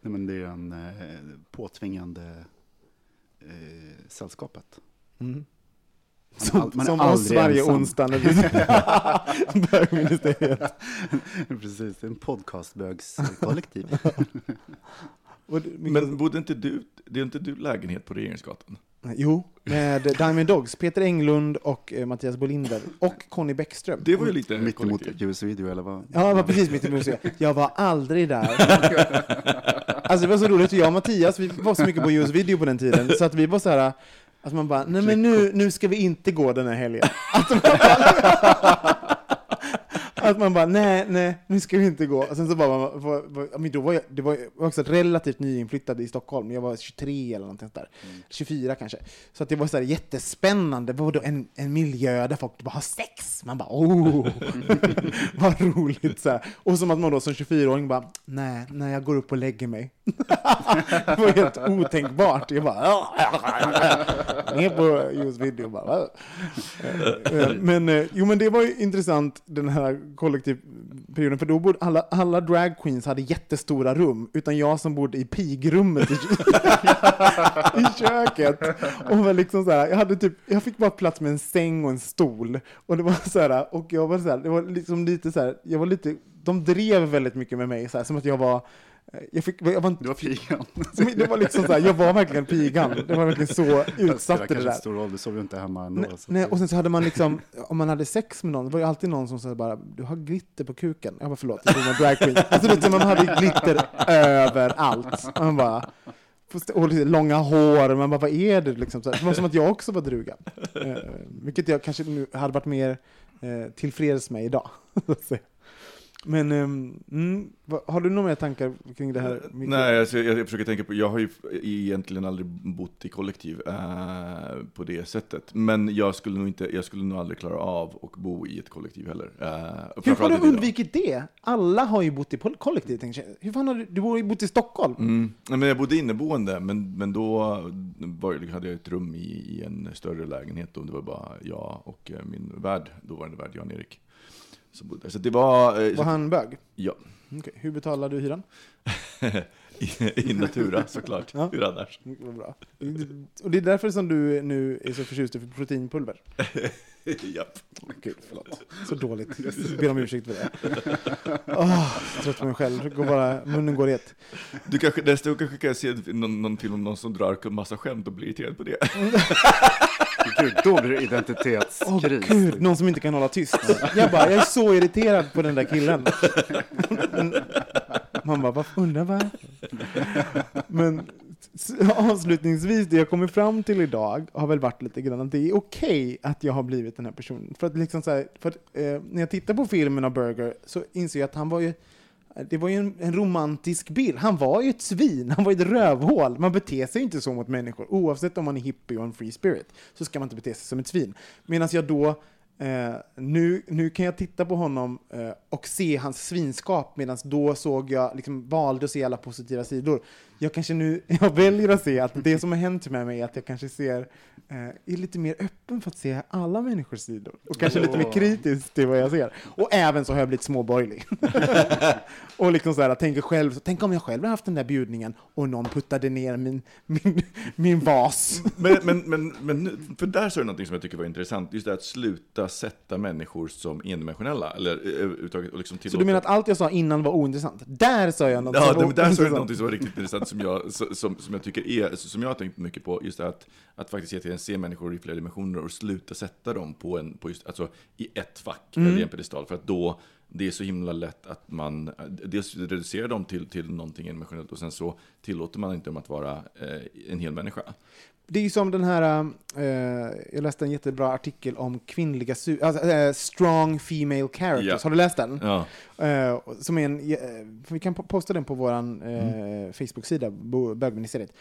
[SPEAKER 3] Nej, men det är en eh, påtvingande eh, sällskapet.
[SPEAKER 1] Mm. Som,
[SPEAKER 3] all- man är
[SPEAKER 1] som oss varje
[SPEAKER 3] ensam.
[SPEAKER 1] onsdag när vi (laughs) bögministeriet.
[SPEAKER 3] Precis, det är en podcastbögskollektiv. (laughs)
[SPEAKER 2] Men bodde inte du, det är inte du lägenhet på Regeringsgatan?
[SPEAKER 1] Jo, med Diamond Dogs, Peter Englund och eh, Mattias Bolinder. Och Conny Bäckström.
[SPEAKER 2] Det var ju lite
[SPEAKER 3] Mitt emot
[SPEAKER 2] kollektiv.
[SPEAKER 3] US Video eller vad?
[SPEAKER 1] Ja, var precis mitt i museet. Jag var aldrig där. Alltså det var så roligt, jag och Mattias, vi var så mycket på US Video på den tiden, så att vi var så här, att man bara, nej men nu, nu ska vi inte gå den här helgen. (laughs) Att man bara, att man bara, nej, nej, nu ska vi inte gå. Och sen så bara, men då var jag, det var också relativt nyinflyttad i Stockholm, jag var 23 eller någonting där. 24 kanske. Så att det var så här jättespännande, det var då en, en miljö där folk bara har sex. Man bara, oh, (laughs) vad roligt. Så här. Och som att man då som 24-åring bara, nej, nej, jag går upp och lägger mig. (laughs) det var helt otänkbart. Jag bara, ner på just video. Bara, Eh, men, eh, jo, men det var ju intressant, den här kollektivperioden, för då bodde alla, alla drag queens hade jättestora rum, utan jag som bodde i pigrummet i, (laughs) i köket. Och var liksom så här, jag, hade typ, jag fick bara plats med en säng och en stol. Och det var så här, och jag var så här, det var liksom lite så här, jag var lite, de drev väldigt mycket med mig, så här, som att jag var jag, fick, jag var inte
[SPEAKER 3] Du var pigan.
[SPEAKER 1] men det var liksom så här, jag var verkligen pigan. Det var verkligen så utsatt det
[SPEAKER 3] kanske
[SPEAKER 1] där.
[SPEAKER 3] stor roll, du sov ju inte hemma ändå.
[SPEAKER 1] Nej, nej, och sen så hade man liksom, om man hade sex med någon, det var ju alltid någon som sa bara du har glitter på kuken. Jag bara förlåt, jag tog en drag queen. Alltså det, man hade glitter överallt. Man bara, och långa hår, man bara vad är det liksom? Så här, Det var som att jag också var druga. Eh, vilket jag kanske nu hade varit mer eh, tillfreds med idag. (laughs) Men ehm, mm, har du några mer tankar kring det här? Micke?
[SPEAKER 2] Nej, alltså, jag, jag försöker tänka på, jag har ju egentligen aldrig bott i kollektiv eh, på det sättet. Men jag skulle nog inte, jag skulle nog aldrig klara av att bo i ett kollektiv heller. Eh,
[SPEAKER 1] Hur har du undvikit det? Alla har ju bott i kollektiv. tänkte jag. Hur fan har du, du har ju bott i Stockholm.
[SPEAKER 2] Mm. Nej, Men jag bodde inneboende, men, men då var, hade jag ett rum i, i en större lägenhet och det var bara jag och eh, min värd, dåvarande värd Jan-Erik. Som bodde där. Så det var... eh,
[SPEAKER 1] Var han bög?
[SPEAKER 2] Ja,
[SPEAKER 1] Okej, Hur betalar du hyran? (laughs)
[SPEAKER 2] i, i Natura såklart.
[SPEAKER 1] Ja.
[SPEAKER 2] Hur annars?
[SPEAKER 1] Mm, Vad bra. Och det är därför som du nu är så förtjust i proteinpulver? (laughs)
[SPEAKER 2] Japp.
[SPEAKER 1] Gud, förlåt. Så dåligt. Jag ber om ursäkt för det. Åh, trött på mig själv. Går bara, munnen går i ett.
[SPEAKER 2] Du kanske, nästa gång kanske kan se någon, någon film om någon som drar en massa skämt och blir irriterad på det. (laughs)
[SPEAKER 3] Gud, då blir det
[SPEAKER 1] identitetskris.
[SPEAKER 3] identitetskris.
[SPEAKER 1] gud, någon som inte kan hålla tyst. Jag bara, jag är så irriterad på den där killen. Man bara, vad undrar varför? Men avslutningsvis, det jag kommer fram till idag har väl varit lite grann att det är okej att jag har blivit den här personen. För att, liksom så här, för att eh, när jag tittar på filmen av Burger så inser jag att han var ju det var ju en, en romantisk bild. Han var ju ett svin, han var ju ett rövhål. Man beter sig inte så mot människor. Oavsett om man är hippie och en free spirit så ska man inte bete sig som ett svin. Medan jag då, eh, nu, nu kan jag titta på honom eh, och se hans svinskap medan då såg jag, liksom valde att se alla positiva sidor. Jag kanske nu, (laughs) jag väljer att se att det som har hänt med mig är att jag kanske ser, eh, är lite mer öppen för att se alla människors sidor. Och kanske lite mer kritisk till vad jag ser. Och även så har jag blivit småborgerlig. (laughs) och liksom så här, tänker själv, så, tänk om jag själv hade haft den där bjudningen och någon puttade ner min, min, min vas.
[SPEAKER 2] Men, men, men, men för där så är det något som jag tycker var intressant, just det att sluta sätta människor som endimensionella. Eller eh, överhuvudtaget, och liksom
[SPEAKER 1] Så du menar att allt jag sa innan var ointressant? Där sa jag något
[SPEAKER 2] Ja,
[SPEAKER 1] som var
[SPEAKER 2] men där det
[SPEAKER 1] ointressant.
[SPEAKER 2] något som var riktigt intressant som jag, som, som jag tycker är, som jag har tänkt mycket på, just att, att faktiskt hela tiden se människor i flera dimensioner och sluta sätta dem på en, på just, alltså i ett fack
[SPEAKER 1] Mm.
[SPEAKER 2] eller i en pedestal, för att då, det är så himla lätt att man dels reducerar dem till, till någonting endimensionellt och sen så tillåter man inte dem att vara eh, en hel människa.
[SPEAKER 1] Det är ju som den här, eh, jag läste en jättebra artikel om kvinnliga, alltså, eh, strong female characters.
[SPEAKER 2] Ja.
[SPEAKER 1] Har du läst den?
[SPEAKER 2] Ja.
[SPEAKER 1] Eh, som är en, vi kan po- posta den på vår
[SPEAKER 2] Mm.
[SPEAKER 1] Facebook-sida, Bo- Bögministeriet.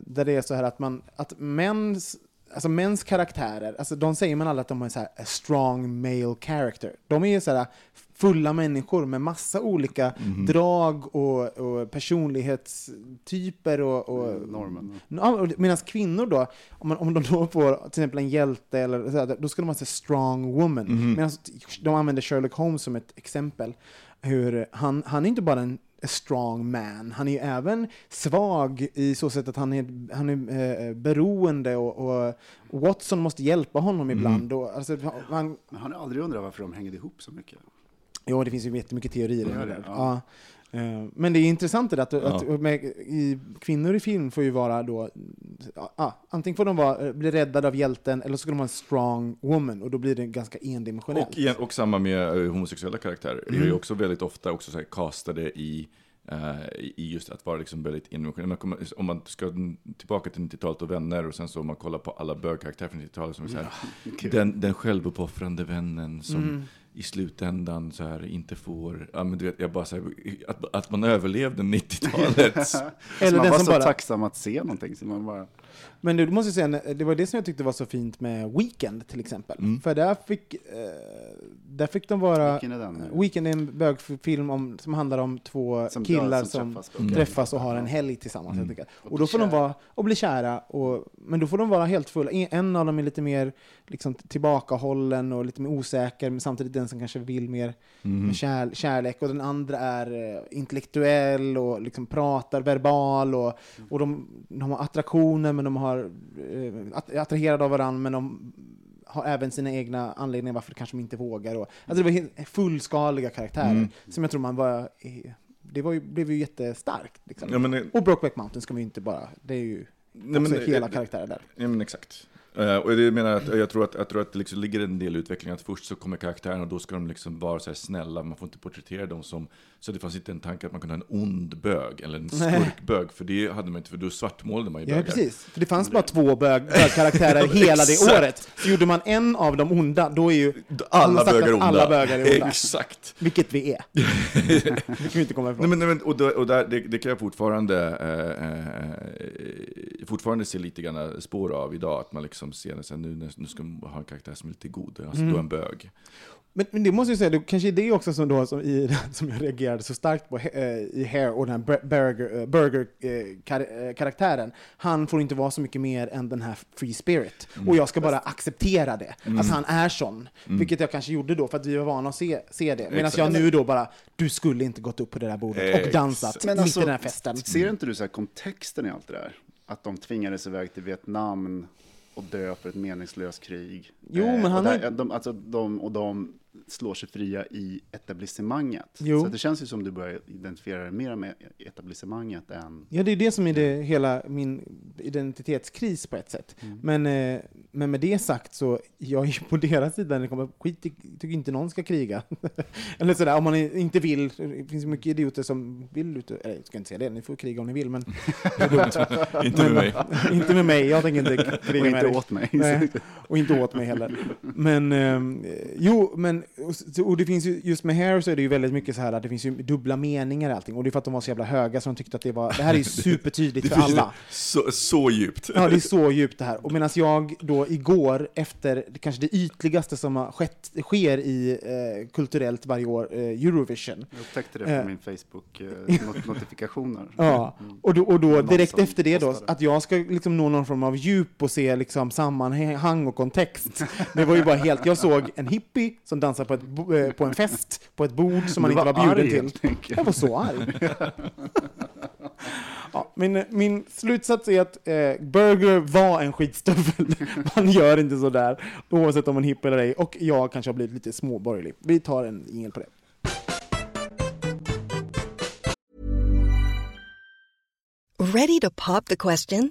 [SPEAKER 1] Där det är så här att, man, att mäns, alltså mäns karaktärer, alltså de säger man alla att de har så här, a strong male character. De är ju så här fulla människor med massa olika
[SPEAKER 2] Mhm.
[SPEAKER 1] drag och, och personlighetstyper och, och
[SPEAKER 3] Normen.
[SPEAKER 1] Ja, Medan kvinnor då, om, man, om de då får till exempel en hjälte, eller så här, då ska de ha en strong woman.
[SPEAKER 2] Mhm.
[SPEAKER 1] Medan de använder Sherlock Holmes som ett exempel. Hur han, han är inte bara en a strong man, han är ju även svag i så sätt att han är, han är eh, beroende och, och Watson måste hjälpa honom
[SPEAKER 2] Mhm.
[SPEAKER 1] ibland. Och, alltså, han,
[SPEAKER 3] Men har aldrig undrat varför de hängde ihop så mycket?
[SPEAKER 1] Jo, det finns ju jättemycket teorier.
[SPEAKER 3] Ja,
[SPEAKER 1] det
[SPEAKER 3] ja.
[SPEAKER 1] Ja. Eh, Men det är intressant det där att, att
[SPEAKER 2] Ja.
[SPEAKER 1] med, i, kvinnor i film får ju vara då, ja, antingen får de vara, eh, bli räddade av hjälten eller så ska de vara en strong woman och då blir det ganska endimensionellt.
[SPEAKER 2] Och, igen, och samma med eh, homosexuella karaktärer. Det är
[SPEAKER 1] Mm.
[SPEAKER 2] ju också väldigt ofta också så här castade i, i just att vara liksom väldigt endimensionell. Om man ska tillbaka till 90-talet och vänner och sen så om man kollar på alla bögkaraktärer från 90-talet som är så här,
[SPEAKER 3] Okej. (laughs)
[SPEAKER 2] den, den självuppoffrande vännen som
[SPEAKER 1] Mm.
[SPEAKER 2] I slutändan så här inte får, ja men du vet, jag bara så här, att, att man överlevde (laughs) 90-talet.
[SPEAKER 3] Så
[SPEAKER 1] Eller
[SPEAKER 3] man
[SPEAKER 1] den
[SPEAKER 3] var
[SPEAKER 1] som
[SPEAKER 3] så
[SPEAKER 1] bara-
[SPEAKER 3] tacksam att se någonting. Så man bara,
[SPEAKER 1] Men du måste jag säga, det var det som jag tyckte var så fint med Weekend till exempel.
[SPEAKER 2] Mm.
[SPEAKER 1] För där fick, eh, där fick de vara...
[SPEAKER 3] vilken är den?
[SPEAKER 1] Weekend är en bögfilm om, som handlar om två
[SPEAKER 3] Som-
[SPEAKER 1] killar
[SPEAKER 3] ja,
[SPEAKER 1] som,
[SPEAKER 3] träffas.
[SPEAKER 2] Mm.
[SPEAKER 1] träffas och har en helg tillsammans.
[SPEAKER 2] Mm.
[SPEAKER 3] Och
[SPEAKER 1] Och då får de
[SPEAKER 3] kära.
[SPEAKER 1] vara, och bli kära, och, men då får de vara helt fulla. En- En av dem är lite mer liksom, tillbakahållen och lite mer osäker, men samtidigt den som kanske vill mer
[SPEAKER 2] Mhm.
[SPEAKER 1] med kär, kärlek. Och den andra är eh, intellektuell och liksom pratar verbal. Och, och de, de har attraktioner, men de har eh, att, är attraherade av varandra, men de har även sina egna anledningar varför kanske de inte vågar. Och, alltså det var fullskaliga karaktärer
[SPEAKER 2] Mm.
[SPEAKER 1] som jag tror man var... eh, Det var ju, blev ju jättestarkt. Liksom.
[SPEAKER 2] Ja, eh,
[SPEAKER 1] Och Brokeback Mountain ska vi ju inte bara... Det är ju
[SPEAKER 2] nej, men,
[SPEAKER 1] hela
[SPEAKER 2] eh,
[SPEAKER 1] karaktärer där.
[SPEAKER 2] Ja men exakt. Eh, och det menar att, jag tror att, jag tror att det liksom ligger en del i utvecklingen, att först så kommer karaktärerna och då ska de liksom vara så här snälla, man får inte porträttera dem som, så det fanns inte en tanke att man kunde ha en ond bög, eller en
[SPEAKER 1] Nej.
[SPEAKER 2] skurkbög, för det hade man inte, för då svartmålade man ju
[SPEAKER 1] Ja,
[SPEAKER 2] bögar.
[SPEAKER 1] precis. För det fanns bara två bög, bögkaraktärer (laughs) hela det året. Så gjorde man en av dem onda, då är ju
[SPEAKER 2] Alla bögar onda.
[SPEAKER 1] alla bögar är onda.
[SPEAKER 2] Exakt.
[SPEAKER 1] Vilket vi är. (laughs) (laughs) det kan vi inte komma
[SPEAKER 2] Nej,
[SPEAKER 1] ifrån.
[SPEAKER 2] men, nej, men, och då, och där, det, det kan jag fortfarande, eh, eh, fortfarande se lite grann spår av idag, att man liksom ser att nu, nu ska man ha en karaktär som är lite god, alltså
[SPEAKER 1] Mm.
[SPEAKER 2] då en bög.
[SPEAKER 1] Men, men det måste jag säga, det kanske är det också som, då, som, i, (laughs) som jag reagerade så starkt på eh, i Hair och den här Burger, eh, burger eh, kar, eh, karaktären. Han får inte vara så mycket mer än den här free spirit. Och jag ska bara acceptera det, att han är sån. Vilket jag kanske gjorde då, för att vi var vana att se, se det. Medan jag nu då bara, du skulle inte gått upp på det där bordet och dansat
[SPEAKER 3] Men
[SPEAKER 1] mitt
[SPEAKER 3] alltså,
[SPEAKER 1] i den här festen.
[SPEAKER 3] Ser inte du så här kontexten i allt det där? Att de tvingades iväg till Vietnam och dö för ett meningslöst krig.
[SPEAKER 1] Jo, men
[SPEAKER 3] och
[SPEAKER 1] han
[SPEAKER 3] där,
[SPEAKER 1] har-
[SPEAKER 3] de, alltså, de, och de slår sig fria i etablissemanget.
[SPEAKER 1] Jo.
[SPEAKER 3] Så det känns ju som du börjar identifiera dig mer med etablissemanget än...
[SPEAKER 1] Ja, det är det som är det, hela min identitetskris på ett sätt. Men, eh, men med det sagt så, jag är ju på deras sida när det kommer skit, i- tycker inte någon ska kriga. (laughs) eller sådär, om man inte vill. Det finns mycket idioter som vill ut, eller jag ska inte säga det, ni får kriga om ni vill, men. (laughs) (laughs)
[SPEAKER 2] Inte med mig.
[SPEAKER 1] inte med mig, jag tänker inte kriga
[SPEAKER 3] Och
[SPEAKER 1] med
[SPEAKER 3] inte
[SPEAKER 1] dig.
[SPEAKER 3] åt mig.
[SPEAKER 1] Nej, och inte åt mig heller. Men, ehm, jo, men, och, det finns ju, just med Hair så är det ju väldigt mycket så här att det finns ju dubbla meningar i allting. Och det är för att de var så jävla höga så de tyckte att det var, det här är ju (laughs) supertydligt för alla.
[SPEAKER 2] Så, så djupt.
[SPEAKER 1] Ja, det är så djupt det här. Och medan jag då igår, efter kanske det ytligaste som har skett, sker i eh, kulturellt varje år, eh, Eurovision.
[SPEAKER 3] Jag upptäckte det
[SPEAKER 1] Eh.
[SPEAKER 3] på min Facebook-notifikationer. (laughs)
[SPEAKER 1] Ja, och då, och då direkt efter det då, att jag ska liksom nå någon form av djup och se liksom sammanhang och kontext. Det var ju bara helt, jag såg en hippie som dansade på, ett, eh, på en fest, på ett bord som man inte
[SPEAKER 3] var
[SPEAKER 1] bjuden
[SPEAKER 3] arg,
[SPEAKER 1] till. Jag var så arg. (laughs) Ja, min, min slutsats är att eh, Burger var en skitstövel. (laughs) Man gör inte så där, oavsett om man är hipp eller ej. Och jag kanske har blivit lite småborgerlig. Vi tar en jingel på det.
[SPEAKER 4] Ready to pop the question?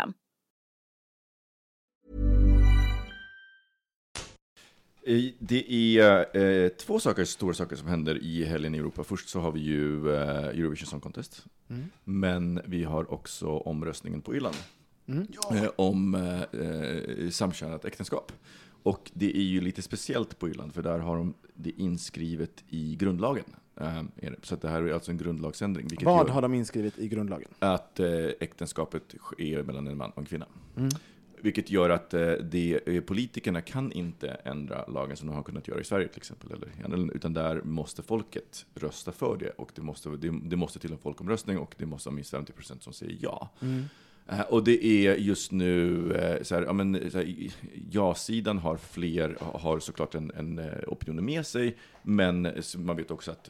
[SPEAKER 2] Det är eh, två saker, stora saker som händer i helgen i Europa. Först så har vi ju eh, Eurovision Song Contest. Men vi har också omröstningen på Irland. Eh, om eh, eh, samkönat äktenskap. Och det är ju lite speciellt på Irland, för där har de det inskrivet i grundlagen. Så det här är alltså en grundlagsändring.
[SPEAKER 1] Vad har de inskrivet i grundlagen?
[SPEAKER 2] att äktenskapet är mellan en man och en kvinna. Vilket gör att eh, det, eh, politikerna kan inte ändra lagen som de har kunnat göra i Sverige till exempel. Eller, utan där måste folket rösta för det och det måste, det, det måste till en folkomröstning och det måste vara minst 50 procent som säger ja. Eh, Och det är just nu, eh, så här, ja, men, så här, ja-sidan har fler, har såklart en, en opinion med sig, men man vet också att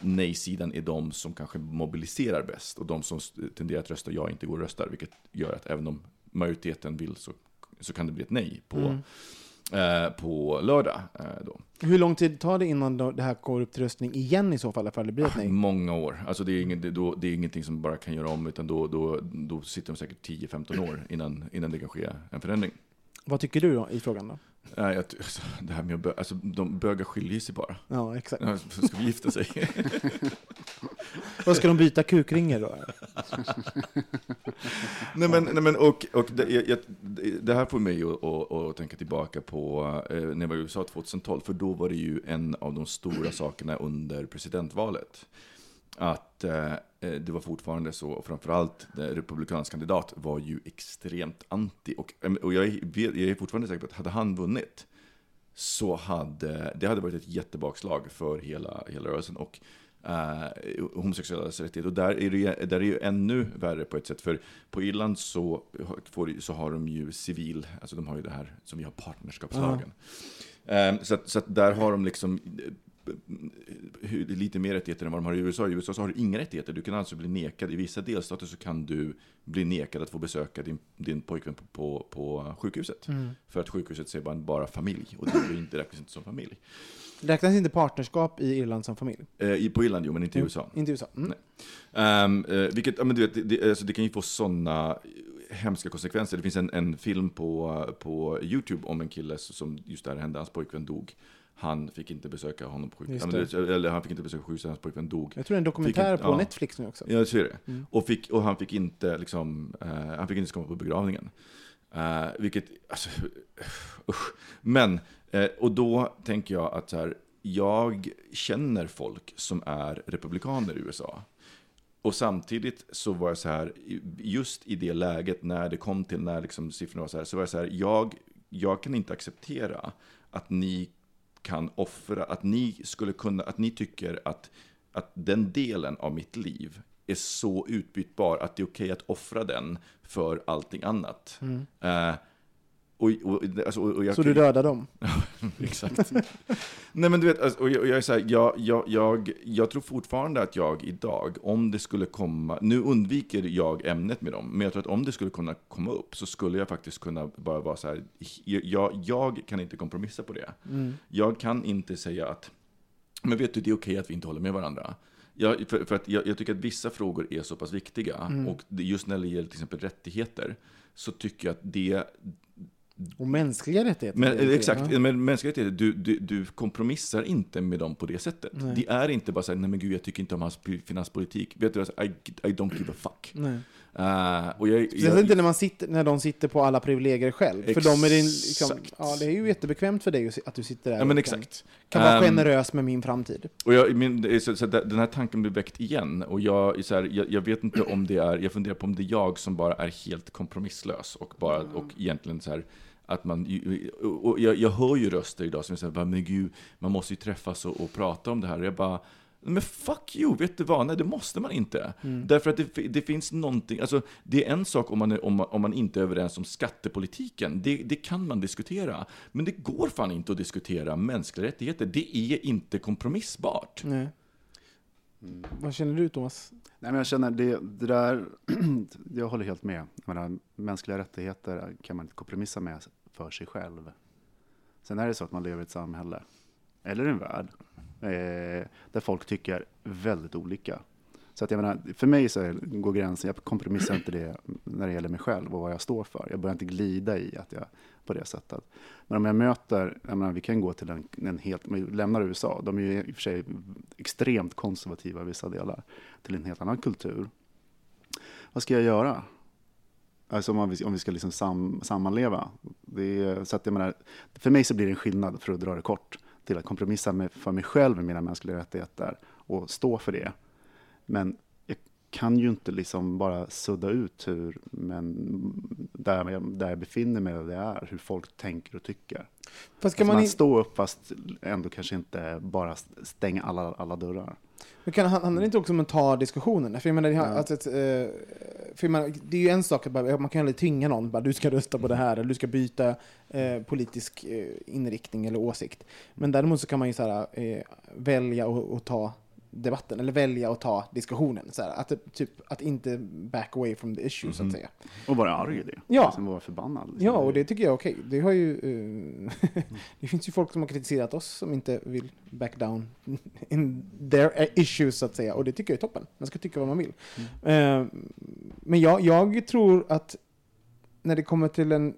[SPEAKER 2] nej-sidan är de som kanske mobiliserar bäst och de som tenderar att rösta ja inte går och röstar, vilket gör att även om majoriteten vill så, så kan det bli ett nej på,
[SPEAKER 1] Mm.
[SPEAKER 2] eh, på lördag. Eh, då.
[SPEAKER 1] Hur lång tid tar det innan det här går upp till röstning igen i så fall, ifall det blir ett nej?
[SPEAKER 2] Många år. Alltså det, är inget, det, då, det är ingenting som bara kan göra om, utan då, då, då sitter de säkert 10-15 år innan, innan det kan ske en förändring.
[SPEAKER 1] Vad tycker du då i frågan då?
[SPEAKER 2] Nej, jag, alltså, det här med att bö, alltså, de bögar skiljer sig bara.
[SPEAKER 1] Ja, exakt.
[SPEAKER 2] Ska vi gifta sig? (laughs)
[SPEAKER 1] Vad ska de byta kukringer då? (laughs)
[SPEAKER 2] nej, men, nej, men, och, och det, jag, det här får mig att, att, att tänka tillbaka på eh, när jag var i USA 2012, för då var det ju en av de stora sakerna under presidentvalet. Att eh, eh det var fortfarande så, och framförallt eh, republikansk kandidat var ju extremt anti. Och, och jag, är- jag är fortfarande säker på att hade han vunnit, så hade det hade varit ett jättebakslag för hela, hela rörelsen. Och eh, homosexuellas rättigheter. Och där är, det, där är det ju ännu värre på ett sätt. För på Irland så, får, så har de ju civil, alltså de har ju det här som vi har partnerskapslagen. Eh, så, att, så att där har de liksom eh, lite mer rättigheter än vad de har i USA. I USA så har du inga rättigheter. Du kan alltså bli nekad, i vissa delstater så kan du bli nekad att få besöka din, din pojkvän på, på, på sjukhuset. För att sjukhuset ser bara, bara familj, och det är inte, räknas inte som familj.
[SPEAKER 1] Räknas inte partnerskap i Irland som familj?
[SPEAKER 2] Eh, på Irland, jo, men inte i USA.
[SPEAKER 1] Inte i USA? Mm.
[SPEAKER 2] Nej. Ehm, eh, vilket, ja, men du vet, det, det, alltså, det kan ju få sådana hemska konsekvenser. Det finns en, en film på, på YouTube om en kille som just där hände, hans pojkvän dog. Han fick inte besöka honom på sjukhuset. Eller han fick inte besöka sjukhuset, hans pojkvän dog.
[SPEAKER 1] Jag tror det är en dokumentär
[SPEAKER 2] inte-
[SPEAKER 1] på
[SPEAKER 2] ja.
[SPEAKER 1] Netflix nu också.
[SPEAKER 2] Ja, så är det. Och, fick, och han fick inte liksom, eh, han fick inte komma på begravningen. Uh, vilket, alltså, (sighs) usch. Men, uh, och då tänker jag att så här, jag känner folk som är republikaner i USA. Och samtidigt så var jag så här, just i det läget när det kom till, när liksom siffrorna var så här, så var jag så här, jag, jag kan inte acceptera att ni kan offra, att ni skulle kunna, att ni tycker att, att den delen av mitt liv är så utbytbar att det är okej att offra den för allting annat. Eh, och, och, alltså, och,
[SPEAKER 1] Så du dödar dem? (laughs)
[SPEAKER 2] Exakt. Nej men du vet, alltså, och jag, och jag är så här, jag, jag, jag, jag tror fortfarande att jag idag, om det skulle komma, nu undviker jag ämnet med dem, men jag tror att om det skulle kunna komma upp så skulle jag faktiskt kunna bara vara så här, jag, jag kan inte kompromissa på det. Jag kan inte säga att, men vet du, det är okej att vi inte håller med varandra. Jag, för, för att jag, jag tycker att vissa frågor är så pass viktiga, och det, just när det gäller till exempel rättigheter, så tycker jag att det,
[SPEAKER 1] Och mänskliga rättigheter?
[SPEAKER 2] men, exakt,
[SPEAKER 1] ja.
[SPEAKER 2] men mänskliga rättigheter, du, du, du kompromissar inte med dem på det sättet. Det är inte bara så här, nej men gud, jag tycker inte om hans finanspolitik. Vet du, alltså, I, I don't give a fuck.
[SPEAKER 1] Nej.
[SPEAKER 2] Eh, och jag,
[SPEAKER 1] Speciellt
[SPEAKER 2] jag,
[SPEAKER 1] inte när, man sitter, när de sitter på alla privilegier själv. För dem är det, liksom,
[SPEAKER 2] Exakt.
[SPEAKER 1] ja, det är ju jättebekvämt för dig att att du sitter där
[SPEAKER 2] ja, men
[SPEAKER 1] och kan,
[SPEAKER 2] exakt.
[SPEAKER 1] kan vara
[SPEAKER 2] Ehm,
[SPEAKER 1] generös med min framtid.
[SPEAKER 2] Och jag, min, så, så att den här tanken blir väckt igen. Och jag, så här, jag, jag vet inte om det är, jag funderar på om det är jag som bara är helt kompromisslös och bara, och egentligen så här, att man, och och jag, jag hör ju röster idag som säger, men gud, man måste ju träffas och, och prata om det här. Och jag bara, men fuck you, vet du vad? Nej, det måste man inte. Därför att det, det finns någonting, alltså det är en sak om man, är, om, man, om man inte är överens om skattepolitiken, det, det kan man diskutera. Men det går fan inte att diskutera mänskliga rättigheter, det är inte kompromissbart.
[SPEAKER 1] Nej. Vad känner du Thomas?
[SPEAKER 3] Nej, men jag känner det, det där, (clears throat) jag håller helt med. Jag menar, mänskliga rättigheter kan man inte kompromissa med för sig själv. Sen är det så att man lever i ett samhälle, eller en värld, eh, där folk tycker väldigt olika. Så att jag menar, för mig så går gränsen, jag kompromissar inte det när det gäller mig själv och vad jag står för. Jag börjar inte glida i att jag på det sättet. Men om jag möter, jag menar, vi kan gå till en, en helt, vi lämnar USA, de är ju i och för sig extremt konservativa i vissa delar, till en helt annan kultur. Vad ska jag göra? Alltså om, vi, om vi ska liksom sam, sammanleva. Det är, så att jag menar, för mig så blir det en skillnad, för att dra det kort, till att kompromissa med, för mig själv med mina mänskliga rättigheter och stå för det. Men jag kan ju inte liksom bara sudda ut hur, men där, jag, där jag befinner mig och det är, hur folk tänker och tycker.
[SPEAKER 1] Fast kan
[SPEAKER 3] Alltså
[SPEAKER 1] man,
[SPEAKER 3] man stå upp fast ändå kanske inte bara stänga alla, alla dörrar.
[SPEAKER 1] Men kan, handlar det inte också om att ta diskussionen? För jag menar, det, har, alltså, ett, eh, för menar, det är ju en sak att bara, man kan ju aldrig tvinga någon, bara, du ska rösta på det här, eller du ska byta eh, politisk eh, inriktning eller åsikt. Men däremot så kan man ju så här, eh, välja att ta debatten, eller välja att ta diskussionen. Så här, att, det- typ, att inte back away from the issue, så att säga.
[SPEAKER 3] Och vara arg i det.
[SPEAKER 1] Ja.
[SPEAKER 3] Liksom vara förbannad. liksom.
[SPEAKER 1] Ja, och det tycker jag är okej. Det, har ju, eh, (laughs) det finns ju folk som har kritiserat oss som inte vill back down (laughs) in their issues, så att säga. Och det tycker jag är toppen. Man ska tycka vad man vill. Eh, men jag, jag tror att när det kommer till en...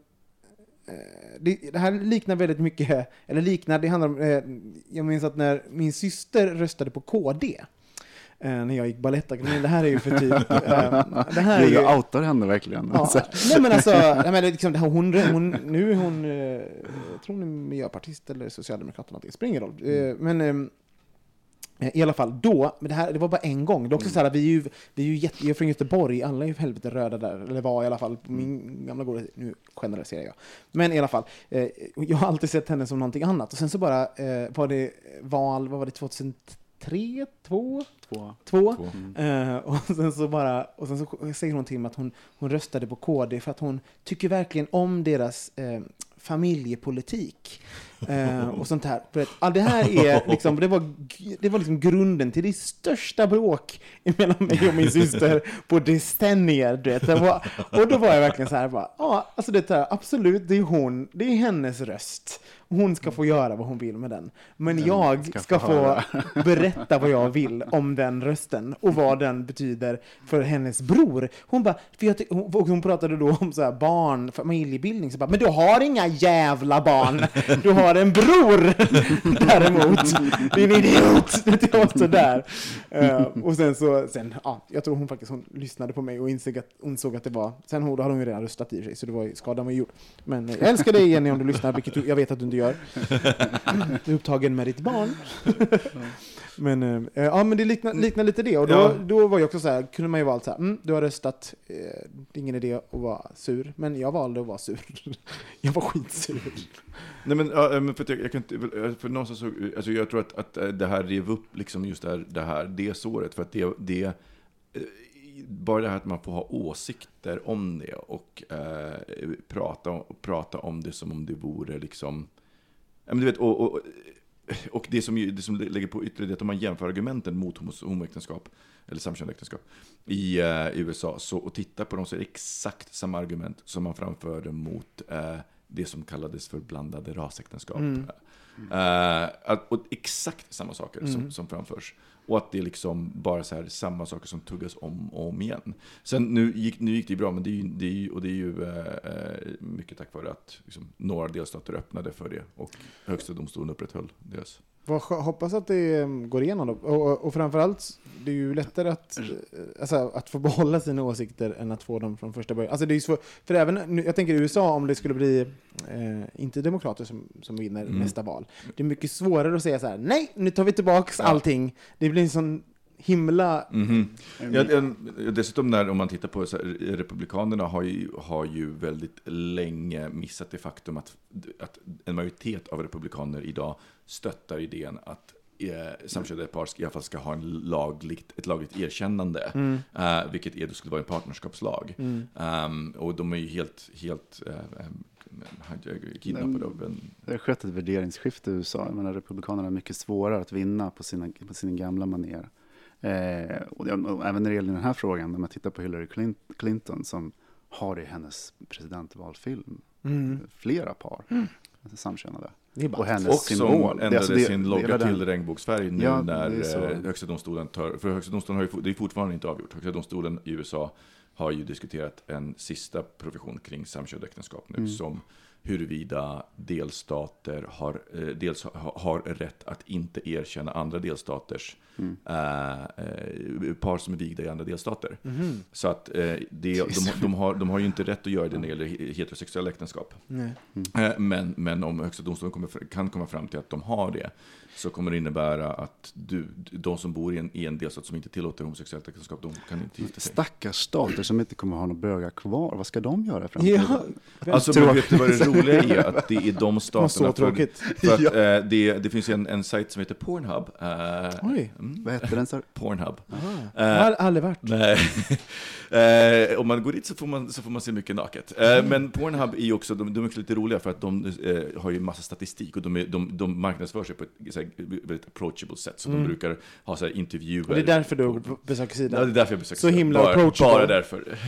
[SPEAKER 1] eh, Det, det här liknar väldigt mycket, (laughs) eller liknar, det handlar om, eh, jag minns att när min syster röstade på KD, eh, när jag gick Balettakademin, det här är ju för typ... (laughs) eh, det här är ju,
[SPEAKER 3] jag outar henne verkligen.
[SPEAKER 1] Ja, nej men alltså, nej men liksom, det här, hon, hon, nu är hon, eh, jag tror hon är miljöpartist eller socialdemokrat eller någonting, spelar ingen roll. Men eh, i alla fall då, men det här det var bara en gång. Det är också så här, vi är ju, vi är ju jätte, jag är från Göteborg, alla är ju för helvete röda där, eller var i alla fall min gamla gård, nu generaliserar jag. Men i alla fall, eh, jag har alltid sett henne som någonting annat. Och sen så bara eh, var det val, vad var det, 2003, 2?
[SPEAKER 3] Två.
[SPEAKER 1] Två.
[SPEAKER 2] Två.
[SPEAKER 1] Eh, och sen så bara, och sen så säger hon till mig att hon, hon röstade på KD för att hon tycker verkligen om deras eh, familjepolitik. Eh, och sånt här. Det här är (laughs) liksom, det var, det var liksom grunden till det största bråk mellan mig och min (laughs) syster på decennier. Du vet. Var, och då var jag verkligen så här, bara, ja, alltså det här, absolut, det är hon, det är hennes röst. Hon ska få göra vad hon vill med den. Men jag
[SPEAKER 3] ska
[SPEAKER 1] ska
[SPEAKER 3] få (laughs)
[SPEAKER 1] berätta vad jag vill om den rösten och vad den betyder för hennes bror. Hon bara, för jag och hon pratade då om så här barn, familjebildning, så bara, men du har inga jävla barn, du har har en bror (laughs) däremot, din idiot. Det var typ så där. Eh, och sen så, sen, ja, jag tror hon faktiskt hon lyssnade på mig och insåg att, insåg att det var, sen hon, då hade hon ju redan röstat i sig, så det var, ju- skadan var ju gjord. Men jag älskar dig Jenny om du lyssnar, vilket jag vet att du inte gör. Du är upptagen med ditt barn. Men, eh, ja, men det liknar, liknar lite det. Och då,
[SPEAKER 2] Ja.
[SPEAKER 1] då var jag också så här, kunde man ju valt så här, mm, du har röstat, eh, ingen idé att vara sur. Men jag valde att vara sur. (laughs) jag var skitsur.
[SPEAKER 2] Nej men, ja, men för jag, jag kan inte, för någonstans så, alltså jag tror att, att eh, det här rev upp liksom just det här, det här det såret, för att det, det eh, bara det här att man får ha åsikter om det och eh, prata, prata om det som om det vore liksom, ja, men du vet, och, och, och det som, det som lägger på ytterligare är att om man jämför argumenten mot homoäktenskap eller samkönade äktenskap i eh, USA så, och tittar på dem så är det exakt samma argument som man framförde mot eh, det som kallades för blandade rasäktenskap. Att, och exakt samma saker som, som framförs. Och att det är liksom bara så här samma saker som tuggas om och om igen. Sen nu gick, nu gick det ju bra, men det är ju, det är ju, och det är ju eh, mycket tack vare att liksom, några delstater öppnade för det och högsta domstolen upprätthöll deras.
[SPEAKER 1] Vad Hoppas att det eh, går igenom då. Och, och, framförallt, det är ju lättare att, eh, alltså, att få (laughs) behålla sina åsikter än att få dem från första början. Alltså det är svårt, för även, jag tänker i USA, om det skulle bli eh, inte demokrater som, som vinner
[SPEAKER 2] Mm.
[SPEAKER 1] nästa val. Det är mycket svårare att säga så här: nej, nu tar vi tillbaks
[SPEAKER 2] Ja.
[SPEAKER 1] allting. Det blir en sån himla...
[SPEAKER 2] Mhm. Ja, en- dessutom när, om man tittar på så här, Republikanerna har ju, har ju väldigt länge missat det faktum att, att en majoritet av republikaner idag stöttar idén att eh, samkönade par ska- i alla fall ska ha en lagligt, ett lagligt erkännande, eh, vilket är, då skulle vara en partnerskapslag. Ehm, och de är ju helt, helt eh, eh, kidnappade av en...
[SPEAKER 3] Det har skett ett värderingsskifte i USA. Jag menar, Republikanerna har mycket svårare att vinna på sina, på sina gamla manér. Eh, och, och även när det gäller den här frågan, när man tittar på Hillary Clin- Clinton som har i hennes presidentvalfilm flera par alltså samkönade. Och hennes
[SPEAKER 2] Och
[SPEAKER 3] symbol.
[SPEAKER 2] ändrade
[SPEAKER 3] alltså det-
[SPEAKER 2] sin logga till regnbågsfärg nu
[SPEAKER 3] Ja,
[SPEAKER 2] när eh, Högsta domstolen tar, för Högsta domstolen har ju, det är fortfarande inte avgjort. Högsta domstolen i USA har ju diskuterat en sista profession kring samkönade äktenskap nu,
[SPEAKER 3] Mm.
[SPEAKER 2] som huruvida delstater har, eh, dels ha, har rätt att inte erkänna andra delstaters
[SPEAKER 3] Mm.
[SPEAKER 2] eh, eh, par som är vigda i andra delstater.
[SPEAKER 1] Mhm.
[SPEAKER 2] Så att eh, det, (laughs) de, de, har, de har ju inte rätt att göra det när det gäller he- heterosexuella äktenskap.
[SPEAKER 1] Nej.
[SPEAKER 2] Eh, Men, men om Högsta domstolen kommer, kan komma fram till att de har det, så kommer det innebära att du, de som bor i en, i en delstat som inte tillåter homosexuellt äktenskap, de kan inte gifta sig.
[SPEAKER 3] Stackars stater som inte kommer ha några bögar kvar. Vad ska de göra i framtiden?
[SPEAKER 1] Ja,
[SPEAKER 2] Alltså, men vet du vad det roliga är (laughs) att det är de staterna...
[SPEAKER 1] så tråkigt.
[SPEAKER 2] För, för att, (laughs) eh, det, det finns ju en, en sajt som heter Pornhub. Eh,
[SPEAKER 1] Oj.
[SPEAKER 2] mm,
[SPEAKER 3] Vad hette den? du?
[SPEAKER 2] Pornhub.
[SPEAKER 1] Jag har aldrig varit.
[SPEAKER 2] Nej. (laughs) eh, om man går dit så får man, så får man se mycket naket. Eh,
[SPEAKER 1] Mm.
[SPEAKER 2] Men Pornhub är ju också, de, de är också lite roliga för att de eh, har ju massa statistik och de, är, de, de marknadsför sig på ett här, väldigt approachable sätt. Så de brukar ha så här, intervjuer.
[SPEAKER 1] Mm. Och det är därför du besöker
[SPEAKER 2] Ja, det är
[SPEAKER 1] sidan.
[SPEAKER 2] därför jag besöker
[SPEAKER 1] Så
[SPEAKER 2] sidan.
[SPEAKER 1] himla
[SPEAKER 2] bara,
[SPEAKER 1] approachable.
[SPEAKER 2] bara därför.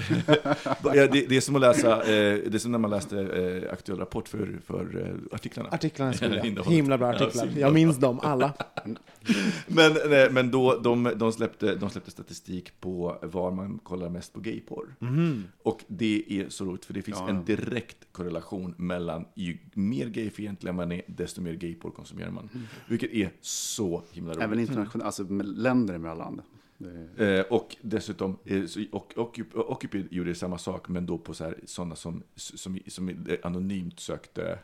[SPEAKER 2] ja, det, det är som att läsa, eh, det är som när man läste eh, Aktuell Rapport för, för eh, artiklarna.
[SPEAKER 1] Artiklarna är. (laughs) Himla bra artiklar. Jag minns dem alla. (laughs)
[SPEAKER 2] Men, nej, men då, de, de, släppte, de släppte statistik på var man kollar mest på gayporr.
[SPEAKER 1] Mhm.
[SPEAKER 2] Och det är så roligt, för det finns
[SPEAKER 3] Ja.
[SPEAKER 2] en direkt korrelation mellan ju mer gayfientlig man är, desto mer gayporr konsumerar man. Vilket är så himla roligt.
[SPEAKER 3] Även internationellt, alltså med länder emellan.
[SPEAKER 2] Eh, och dessutom, eh, så- och, Occup- Occupy gjorde samma sak, men då på så här, sådana som, som, som eh, anonymt sökte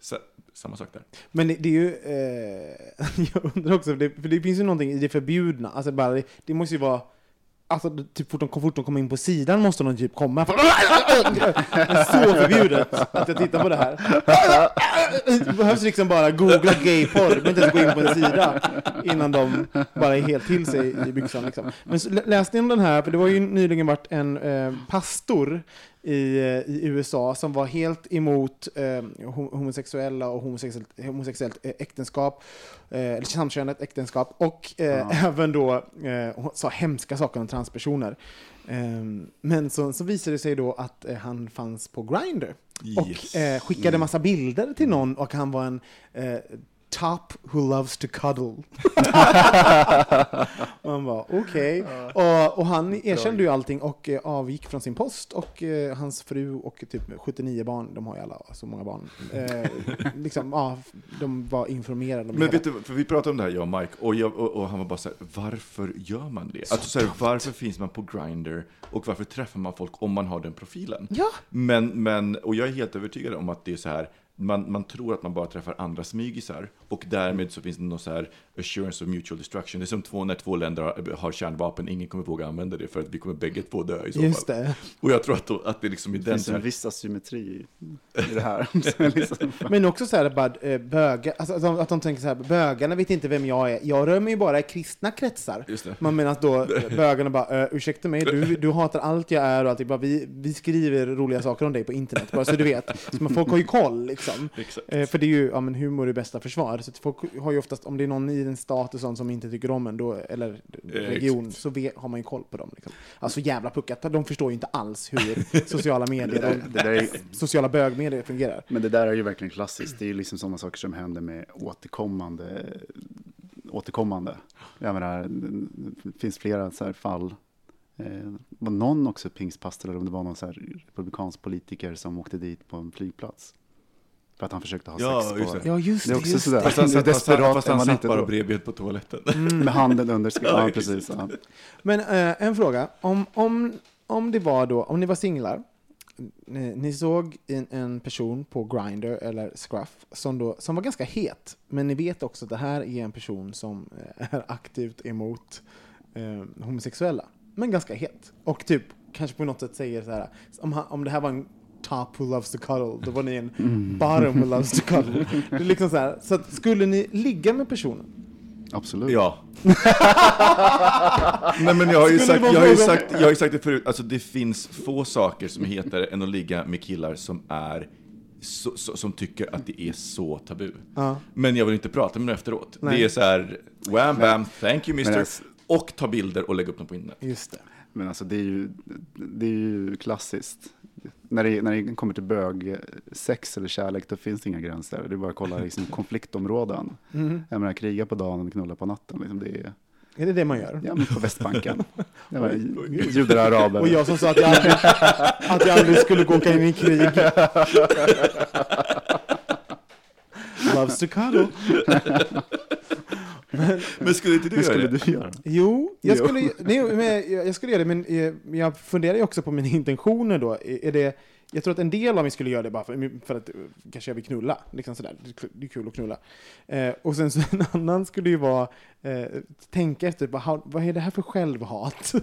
[SPEAKER 2] (laughs) samma sak där.
[SPEAKER 1] Men det, det är ju, eh, (laughs) jag undrar också, för det, för det finns ju någonting i det förbjudna, alltså bara, det, det måste ju vara, alltså typ fort de, fort de kommer in på sidan måste de typ komma, (laughs) så förbjudet att jag tittar på det här. Det behövs liksom bara googla gayporr, du behöver inte ens gå in på en sida innan de bara är helt till sig i byxan. Liksom. Men läste ni om den här, för det var ju nyligen varit en eh, pastor i, eh, i USA som var helt emot eh, ho- homosexuella och homosexuellt, homosexuellt eh, äktenskap, eh, eller samkönat äktenskap, och eh, (laughs) även då eh, sa hemska saker om transpersoner. Eh, men så, så visade det sig då att eh, han fanns på Grindr och
[SPEAKER 2] Yes.
[SPEAKER 1] skickade massa bilder till någon och han var en top who loves to cuddle. (laughs) han var okej. Och, och han erkände ju allting och eh, avgick från sin post och eh, hans fru och typ 79 barn, de har ju alla så många barn, eh, (laughs) liksom, ja, de var informerade
[SPEAKER 2] Men vet du, för vi pratade om det här, jag och Mike, och, jag, och, och han var bara så här, varför gör man det? Alltså, så här, varför finns man på Grindr och varför träffar man folk om man har den profilen?
[SPEAKER 1] Ja.
[SPEAKER 2] Men, men, och jag är helt övertygad om att det är så här, man, man tror att man bara träffar andra smygisar och därmed så finns det någon så här assurance of mutual destruction. Det är som två, när två länder har, kärnvapen, ingen kommer våga använda det för att vi kommer bägge två dö i så
[SPEAKER 1] Just
[SPEAKER 2] fall.
[SPEAKER 1] det.
[SPEAKER 2] Och jag tror att, då, att det liksom är
[SPEAKER 3] Det
[SPEAKER 2] den
[SPEAKER 3] finns
[SPEAKER 2] så
[SPEAKER 3] en viss asymmetri i, i det här. (laughs) Liksom,
[SPEAKER 1] Men också så här bara eh, bögar, alltså att de, att de tänker så här, bögarna vet inte vem jag är, jag rör mig ju bara i kristna kretsar.
[SPEAKER 2] Just det.
[SPEAKER 1] Man menar då (laughs) eh, bögarna bara, eh, ursäkta mig, du, du hatar allt jag är och allt, bara, vi, vi skriver roliga saker om dig på internet, bara så du vet. Så man, folk har ju koll liksom.
[SPEAKER 2] Exakt.
[SPEAKER 1] Eh, för det är ju, ja men humor är bästa försvar. Så att folk har ju oftast, om det är någon i en stat och sånt som inte tycker om en, då, eller region, så vet, har man ju koll på dem. Liksom. Alltså jävla puckat, de förstår ju inte alls hur (laughs) sociala medier, och,
[SPEAKER 3] det där är,
[SPEAKER 1] sociala bögmedier fungerar.
[SPEAKER 3] men det där är ju verkligen klassiskt. Det är ju liksom sådana saker som händer med återkommande. återkommande. Jag menar, det finns flera så här fall. Eh, det var någon också pingstpastor eller om det var någon så här republikansk politiker som åkte dit på en flygplats. För att han försökte ha
[SPEAKER 2] Ja,
[SPEAKER 3] sex på.
[SPEAKER 1] Ja just
[SPEAKER 3] Det är
[SPEAKER 1] det,
[SPEAKER 3] också
[SPEAKER 1] just
[SPEAKER 3] sådär.
[SPEAKER 1] det.
[SPEAKER 2] Fast han
[SPEAKER 3] Det är
[SPEAKER 2] satt, fast han,
[SPEAKER 3] desperat
[SPEAKER 2] fast
[SPEAKER 3] är
[SPEAKER 2] han
[SPEAKER 3] man
[SPEAKER 2] satt
[SPEAKER 3] inte
[SPEAKER 2] bara
[SPEAKER 3] då.
[SPEAKER 2] bredvid på toaletten.
[SPEAKER 3] med handen under sk- (laughs)
[SPEAKER 2] Ja,
[SPEAKER 3] precis. Ja.
[SPEAKER 1] Men eh, en fråga. Om, om, om det var då, om ni var singlar, ni, ni såg en, en person på Grindr eller Scruff som, då, som var ganska het, men ni vet också att det här är en person som eh, är aktivt emot eh, homosexuella, men ganska het. Och typ kanske på något sätt säger så här, om, han, om det här var en top who loves to cuddle, då var ni en bottom who loves to cuddle. Det är liksom så här, så att skulle ni ligga med personen,
[SPEAKER 3] Absolut.
[SPEAKER 2] Ja. (laughs) Nej men jag har ju sagt, jag har ju sagt, jag har ju sagt det förut, alltså det finns få saker som är hetare än att ligga med killar som är så, så, som tycker att det är så tabu.
[SPEAKER 1] Ja.
[SPEAKER 2] Men jag vill inte prata med dem efteråt.
[SPEAKER 1] Nej.
[SPEAKER 2] Det är så här, wham bam, thank you mister.
[SPEAKER 3] alltså-
[SPEAKER 2] Och ta bilder och lägga upp dem på internet.
[SPEAKER 1] just det.
[SPEAKER 3] Men alltså det är ju, det är ju klassiskt. När det, när det kommer till bög, sex eller kärlek, då finns det inga gränser. Det är bara att kolla liksom, (laughs) konfliktområden. Jag menar, kriga på dagen och knulla på natten. Liksom, det är
[SPEAKER 1] Är det det man gör?
[SPEAKER 3] ja, men på Västbanken. Judar och araber.
[SPEAKER 1] Och jag som sa att jag aldrig, att jag aldrig skulle gå in i krig. (laughs) Loves to cuddle. (laughs)
[SPEAKER 2] Men skulle inte du göra det?
[SPEAKER 3] du göra?
[SPEAKER 1] Jo, jag
[SPEAKER 3] Jo.
[SPEAKER 1] skulle, nej, men jag, jag skulle göra det, men eh, jag funderar ju också på mina (laughs) intentioner då. Är det, jag tror att en del av mig skulle göra det bara för, för att eh, kanske jag vill knulla. Liksom sådär. Det är kul- att knulla. Eh, och sen så (laughs) en annan skulle ju vara eh, tänka efter, how- vad är det här för självhat?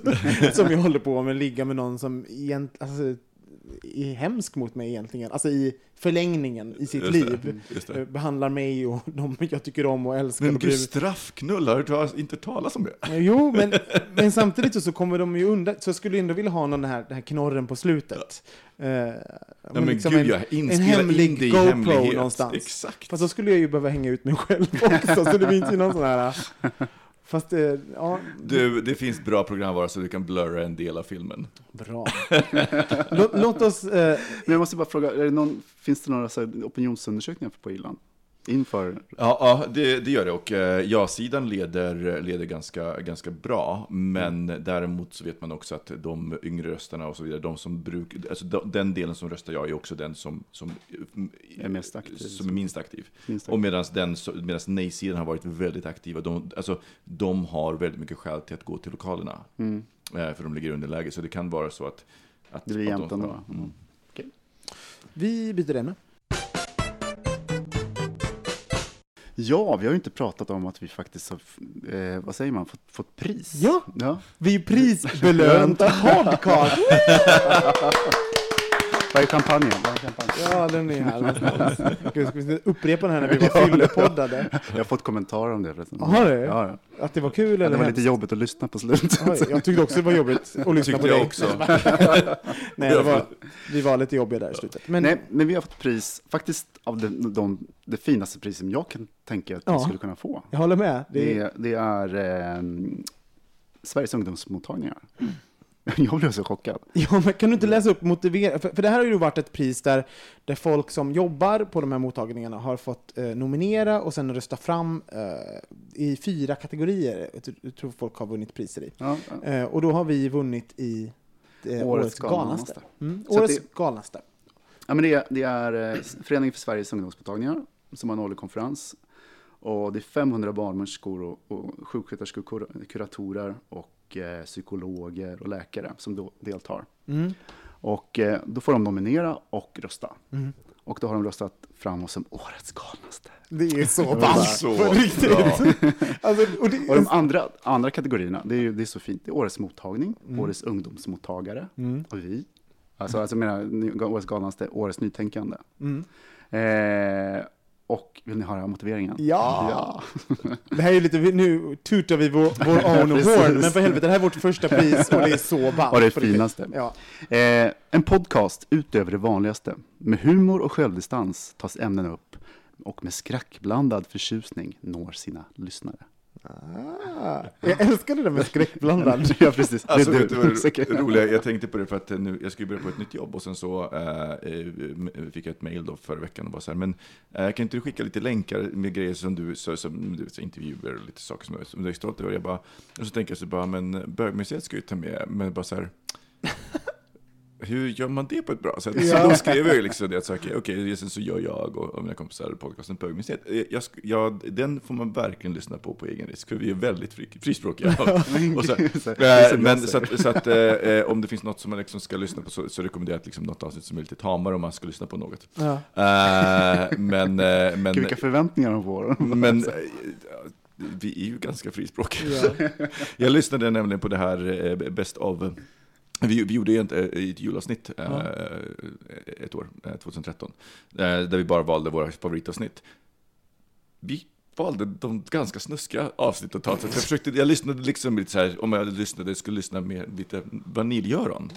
[SPEAKER 1] som jag håller på med, ligga med någon som egentligen, alltså, är hemsk mot mig egentligen. Alltså i förlängningen i sitt
[SPEAKER 2] Just
[SPEAKER 1] liv.
[SPEAKER 2] det.
[SPEAKER 1] Eh, Behandlar mig och (laughs) de jag tycker om och älskar.
[SPEAKER 2] Men
[SPEAKER 1] och
[SPEAKER 2] gud, straffknullar, har du hört- inte talas om det?
[SPEAKER 1] Jo, men, men samtidigt så- kommer de ju undan. Så jag skulle ändå vilja ha någon här, den här knorren på slutet.
[SPEAKER 2] Ja, men
[SPEAKER 1] liksom
[SPEAKER 2] gud,
[SPEAKER 1] en, en hemlig
[SPEAKER 2] in det i
[SPEAKER 1] GoPro
[SPEAKER 2] hemlighet.
[SPEAKER 1] någonstans.
[SPEAKER 2] Exakt.
[SPEAKER 1] Fast då skulle jag ju behöva hänga ut mig själv (laughs) också, så det finns ju någon sån här... Fast, eh, ja,
[SPEAKER 2] Du, det finns bra programvara så du kan blurra en del av filmen.
[SPEAKER 1] bra. låt, låt oss... Eh,
[SPEAKER 3] Men jag måste bara fråga, är det någon, finns det några så här, opinionsundersökningar på Irland? Inför?
[SPEAKER 2] Ja, ja det, det gör det. Och eh, ja-sidan leder, leder ganska, ganska bra. Men däremot så vet man också att de yngre rösterna och så vidare, de som brukar, alltså de, den delen som röstar ja är också den som, som
[SPEAKER 3] Är mest aktiv.
[SPEAKER 2] Som är minst aktiv.
[SPEAKER 3] Minst aktiv.
[SPEAKER 2] Och medan nej-sidan har varit väldigt aktiva, de, alltså, de har väldigt mycket skäl till att gå till lokalerna.
[SPEAKER 3] Mm.
[SPEAKER 2] Eh, för de ligger i underläge, så det kan vara så att... att
[SPEAKER 3] Det blir jämnt ändå.
[SPEAKER 2] Mm.
[SPEAKER 1] vi byter ämne.
[SPEAKER 3] Ja, vi har ju inte pratat om att vi faktiskt har, eh, vad säger man, fått, fått pris.
[SPEAKER 1] Ja.
[SPEAKER 3] ja.
[SPEAKER 1] Vi är prisbelönt (laughs) podcast!
[SPEAKER 3] Vad är kampanjen?
[SPEAKER 1] Ja, den är här. Gud, ska vi upprepa den här när vi var fyllepoddade?
[SPEAKER 3] Jag har fått kommentarer om det förresten.
[SPEAKER 1] Har du?
[SPEAKER 3] Ja, ja.
[SPEAKER 1] Att det var kul
[SPEAKER 3] ja
[SPEAKER 1] eller
[SPEAKER 3] det var
[SPEAKER 1] hemskt?
[SPEAKER 3] lite jobbigt att lyssna på slutet.
[SPEAKER 1] Oj, jag tyckte också det var jobbigt att lyssna
[SPEAKER 2] Tyckte
[SPEAKER 1] på
[SPEAKER 2] jag
[SPEAKER 1] dig.
[SPEAKER 2] också. (laughs)
[SPEAKER 1] Nej, det var, vi var lite jobbiga där i slutet. Men
[SPEAKER 3] Nej, men vi har fått pris, faktiskt av de, de, det finaste pris som jag kan tänka att
[SPEAKER 1] Ja.
[SPEAKER 3] vi skulle kunna få.
[SPEAKER 1] jag håller med. Det,
[SPEAKER 3] Det, är- det är eh, Sveriges ungdomsmottagningar. Jag blev så chockad.
[SPEAKER 1] Ja, men kan du inte läsa upp motivering? För, för det här har ju varit ett pris där, där folk som jobbar på de här mottagningarna har fått eh, nominera och sen rösta fram eh, i fyra kategorier. Jag tror- folk har vunnit priser i.
[SPEAKER 3] Ja, ja.
[SPEAKER 1] Eh, och då har vi vunnit i eh, årets, galnaste.
[SPEAKER 3] galnaste.
[SPEAKER 1] Mm, årets
[SPEAKER 3] det-
[SPEAKER 1] galnaste.
[SPEAKER 3] Ja, men det, är, det är eh, Föreningen för Sveriges ungdomsmottagningar som har en årlig konferens. Och det är 500 barnmorskor och, och sjuksköterskor, kur- kuratorer och eh, psykologer och läkare som då deltar.
[SPEAKER 1] Mm.
[SPEAKER 3] Och eh, då får de nominera och rösta.
[SPEAKER 1] Mm.
[SPEAKER 3] Och då har de röstat fram oss som årets galnaste.
[SPEAKER 1] Det är så (laughs) ballt på riktigt. alltså, och det,
[SPEAKER 3] Och de andra, andra kategorierna, det är, ju- det är så fint. Det är årets mottagning,
[SPEAKER 1] Mm.
[SPEAKER 3] årets ungdomsmottagare och vi. Alltså, alltså jag menar, årets galnaste, årets nytänkande.
[SPEAKER 1] Mm.
[SPEAKER 3] Eh, och vill ni höra motiveringen?
[SPEAKER 1] Ja! (laughs) Det här är lite, nu tutar vi vår, vår (laughs) own horn, men för helvete, det här är vårt första pris och det är så (laughs) ballt.
[SPEAKER 3] Och det är finaste.
[SPEAKER 1] Ja.
[SPEAKER 3] Eh, en podcast utöver det vanligaste. Med humor och självdistans tas ämnen upp och med skräckblandad förtjusning når sina lyssnare.
[SPEAKER 1] Ah, jag älskar det där med skräckblandad. (laughs)
[SPEAKER 3] ja, precis.
[SPEAKER 2] Alltså,
[SPEAKER 3] det Säkert.
[SPEAKER 2] det roliga Jag tänkte på det för att nu, jag ju börja på ett nytt jobb och sen så eh, eh, fick jag ett mail då förra veckan och var så här, men eh, kan inte du skicka lite länkar med grejer som du, så, som, du vet, så intervjuer och lite saker som, som du är stolt över? Jag bara, och så tänker jag så bara, men bögmuseet ska ju ta med, men bara så här, hur gör man det på ett bra sätt? Så då skrev jag ju liksom det, att så, okej, sen så gör jag och, och mina kompisar podcasten Bögmuseet. Eh, Jag, jag, den får man verkligen lyssna på på egen risk, för vi är väldigt fri, frispråkiga. och så, men så att, så att eh, eh, om det finns något som man liksom ska lyssna på så, så rekommenderar jag liksom något avsnitt som är lite tamare om man ska lyssna på något.
[SPEAKER 1] Ja.
[SPEAKER 2] Eh, men, men,
[SPEAKER 3] Vilka förväntningar de får.
[SPEAKER 2] men vi är ju ganska frispråkiga. Jag lyssnade nämligen på det här Best of. Vi, vi gjorde ett, ett julavsnitt eh, ett år, eh, 2013, eh, där vi bara valde våra favoritavsnitt. Vi valde de ganska snuskiga avsnitt att ta. Så jag, försökte, jag lyssnade liksom lite så här, om jag lyssnade, skulle lyssna med lite vaniljöron.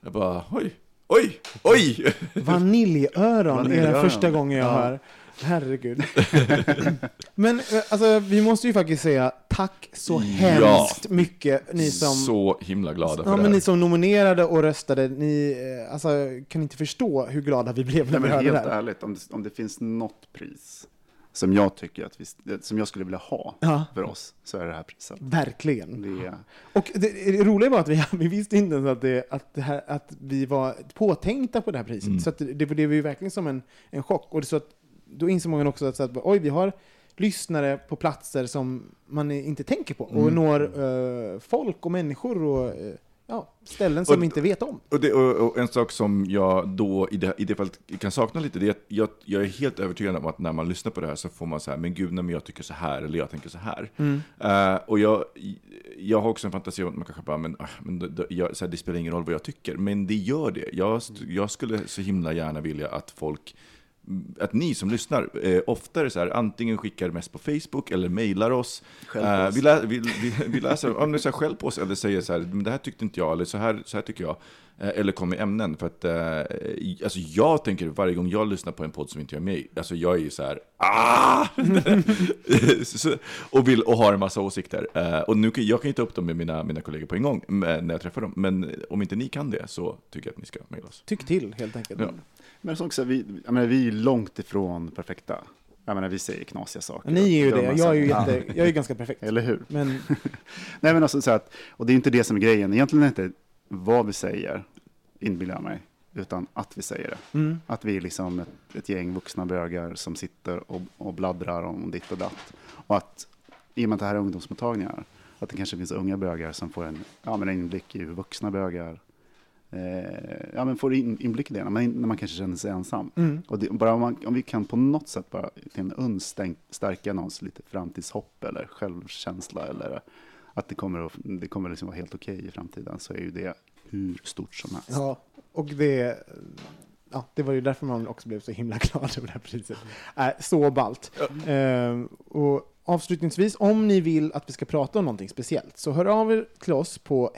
[SPEAKER 2] Jag bara, oj, oj, oj!
[SPEAKER 1] Vaniljöron är den
[SPEAKER 3] Vaniljöron.
[SPEAKER 1] första gången jag
[SPEAKER 3] Ja.
[SPEAKER 1] hör. Herregud. (laughs) Men eh, alltså, vi måste ju faktiskt säga tack så hemskt mycket ni som...
[SPEAKER 2] Så himla glada för
[SPEAKER 1] Ja,
[SPEAKER 2] det
[SPEAKER 1] men ni som nominerade och röstade, ni eh, alltså, kan inte förstå hur glada vi blev när
[SPEAKER 3] Nej,
[SPEAKER 1] vi hörde det
[SPEAKER 3] helt
[SPEAKER 1] här.
[SPEAKER 3] ärligt, om det, om det finns något pris som jag tycker att vi, som jag skulle vilja ha
[SPEAKER 1] Ja.
[SPEAKER 3] för oss, så är det här priset.
[SPEAKER 1] Verkligen.
[SPEAKER 3] Det är,
[SPEAKER 1] Och det, det roliga var att vi, (laughs) vi visste inte ens att, det, att, det här, att vi var påtänkta på det här priset.
[SPEAKER 2] Mm.
[SPEAKER 1] Så att det, det blev ju verkligen som en, en chock. Och det, så att, då inser man också att, så att oj, vi har lyssnare på platser som man inte tänker på och
[SPEAKER 2] Mm.
[SPEAKER 1] når eh, folk och människor och eh, ja, ställen som
[SPEAKER 2] Och-
[SPEAKER 1] vi inte vet om.
[SPEAKER 2] Och, det, och, och en sak som jag då i det, i det fallet kan sakna lite, det är att jag, jag är helt övertygad om att när man lyssnar på det här så får man så här, men gud, nej, men jag tycker så här, eller jag tänker så här. Eh, och jag, jag har också en fantasi om att man kanske bara, men, ah, men det, det, jag, så här, det spelar ingen roll vad jag tycker. Men det gör det. Jag, jag skulle så himla gärna vilja att folk att ni som lyssnar eh, oftare så här, antingen skickar mest på Facebook eller mejlar oss. Eh, vi, lä, vi, vi, vi läser, om ni så här, skäll på oss eller säger så här, det här tyckte inte jag, eller så här, så här tycker jag. Eh, eller kom med ämnen. För att, eh, alltså jag tänker varje gång jag lyssnar på en podd som inte jag är med i, alltså jag är ju så här, ah! (laughs) och, vill, och har en massa åsikter. Eh, och nu, kan- jag kan ju ta upp dem med mina, mina kollegor på en gång men, när jag träffar dem. Men om inte ni kan det så tycker jag att ni ska mejla oss.
[SPEAKER 1] Tyck till, helt enkelt.
[SPEAKER 2] Ja.
[SPEAKER 3] Men så också, vi, jag menar, vi är långt ifrån perfekta. Jag menar, vi säger knasiga saker.
[SPEAKER 1] Ni är ju det, jag är ju, jätte, jag är ganska perfekt.
[SPEAKER 3] Eller hur?
[SPEAKER 1] Men (laughs)
[SPEAKER 3] Nej men alltså så att, och det är inte det som är grejen. Egentligen är det inte vad vi säger, inbillar jag mig, utan att vi säger det.
[SPEAKER 1] mm,
[SPEAKER 3] Att vi är liksom ett, ett gäng vuxna bögar som sitter och, och bladdrar om ditt och datt. Och att, i och med att det här är ungdomsmottagningar, att det kanske finns unga bögar som får en, ja, men en inblick i hur vuxna bögar ja, men får in, inblick i det när man, när man kanske känner sig ensam.
[SPEAKER 1] mm.
[SPEAKER 3] Och det, bara om, man, om vi kan på något sätt bara till en uns stärka någons lite framtidshopp eller självkänsla eller att det kommer att det kommer liksom vara helt okej i framtiden så är ju det hur stort som helst.
[SPEAKER 1] Ja, och det, ja, det var ju därför man också blev så himla glad över det här priset. Äh, så ballt. Ehm, och avslutningsvis, om ni vill att vi ska prata om någonting speciellt, så hör av er till oss på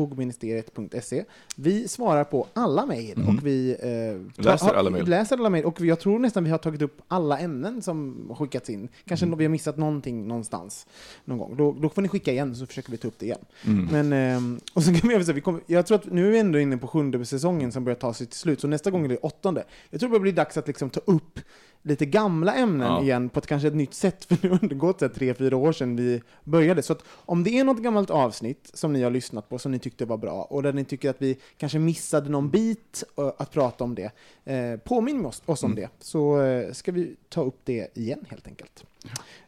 [SPEAKER 1] hejatbogministeriet.se. Vi svarar på alla mejl
[SPEAKER 2] Mhm.
[SPEAKER 1] och vi eh,
[SPEAKER 2] Läser
[SPEAKER 1] har-
[SPEAKER 2] alla mejl.
[SPEAKER 1] läser alla mejl. Och jag tror nästan vi har tagit upp alla ämnen som skickats in. Kanske
[SPEAKER 2] Mm.
[SPEAKER 1] vi har missat någonting någonstans någon gång. Då, då får ni skicka igen så försöker vi ta upp det igen.
[SPEAKER 2] Mm.
[SPEAKER 1] Men, ehm, (laughs) och så kan vi säga, vi kommer, jag tror att nu är vi ändå inne på sjunde säsongen som börjar ta sig till slut, så nästa gång är det åttonde. Jag tror det börjar bli dags att liksom ta upp lite gamla ämnen
[SPEAKER 2] Ja.
[SPEAKER 1] igen på ett kanske ett nytt sätt, (laughs) för nu har det gått tre, fyra år sedan vi började. Så att om det är något gammalt avsnitt som ni har lyssnat på som ni tyckte var bra, och där ni tycker att vi kanske missade någon bit eh, att prata om det, eh, påminn oss, oss om
[SPEAKER 2] Mm.
[SPEAKER 1] det, så eh, ska vi ta upp det igen helt enkelt.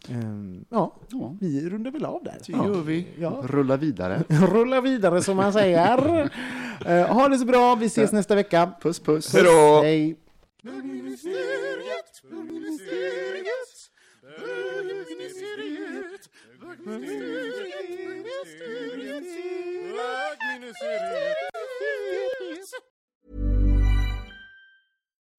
[SPEAKER 1] Ehm, ja,
[SPEAKER 3] Ja,
[SPEAKER 1] vi rundar väl av där.
[SPEAKER 3] det gör vi.
[SPEAKER 1] Ja.
[SPEAKER 3] Rulla vidare. (laughs)
[SPEAKER 1] Rulla vidare som man säger. (laughs) Eh, ha det så bra, vi ses nästa vecka.
[SPEAKER 3] Puss puss.
[SPEAKER 2] Hej då!
[SPEAKER 1] Hej!
[SPEAKER 5] Bögministeriet, bögministeriet, bögministeriet, bögministeriet, bögministeriet.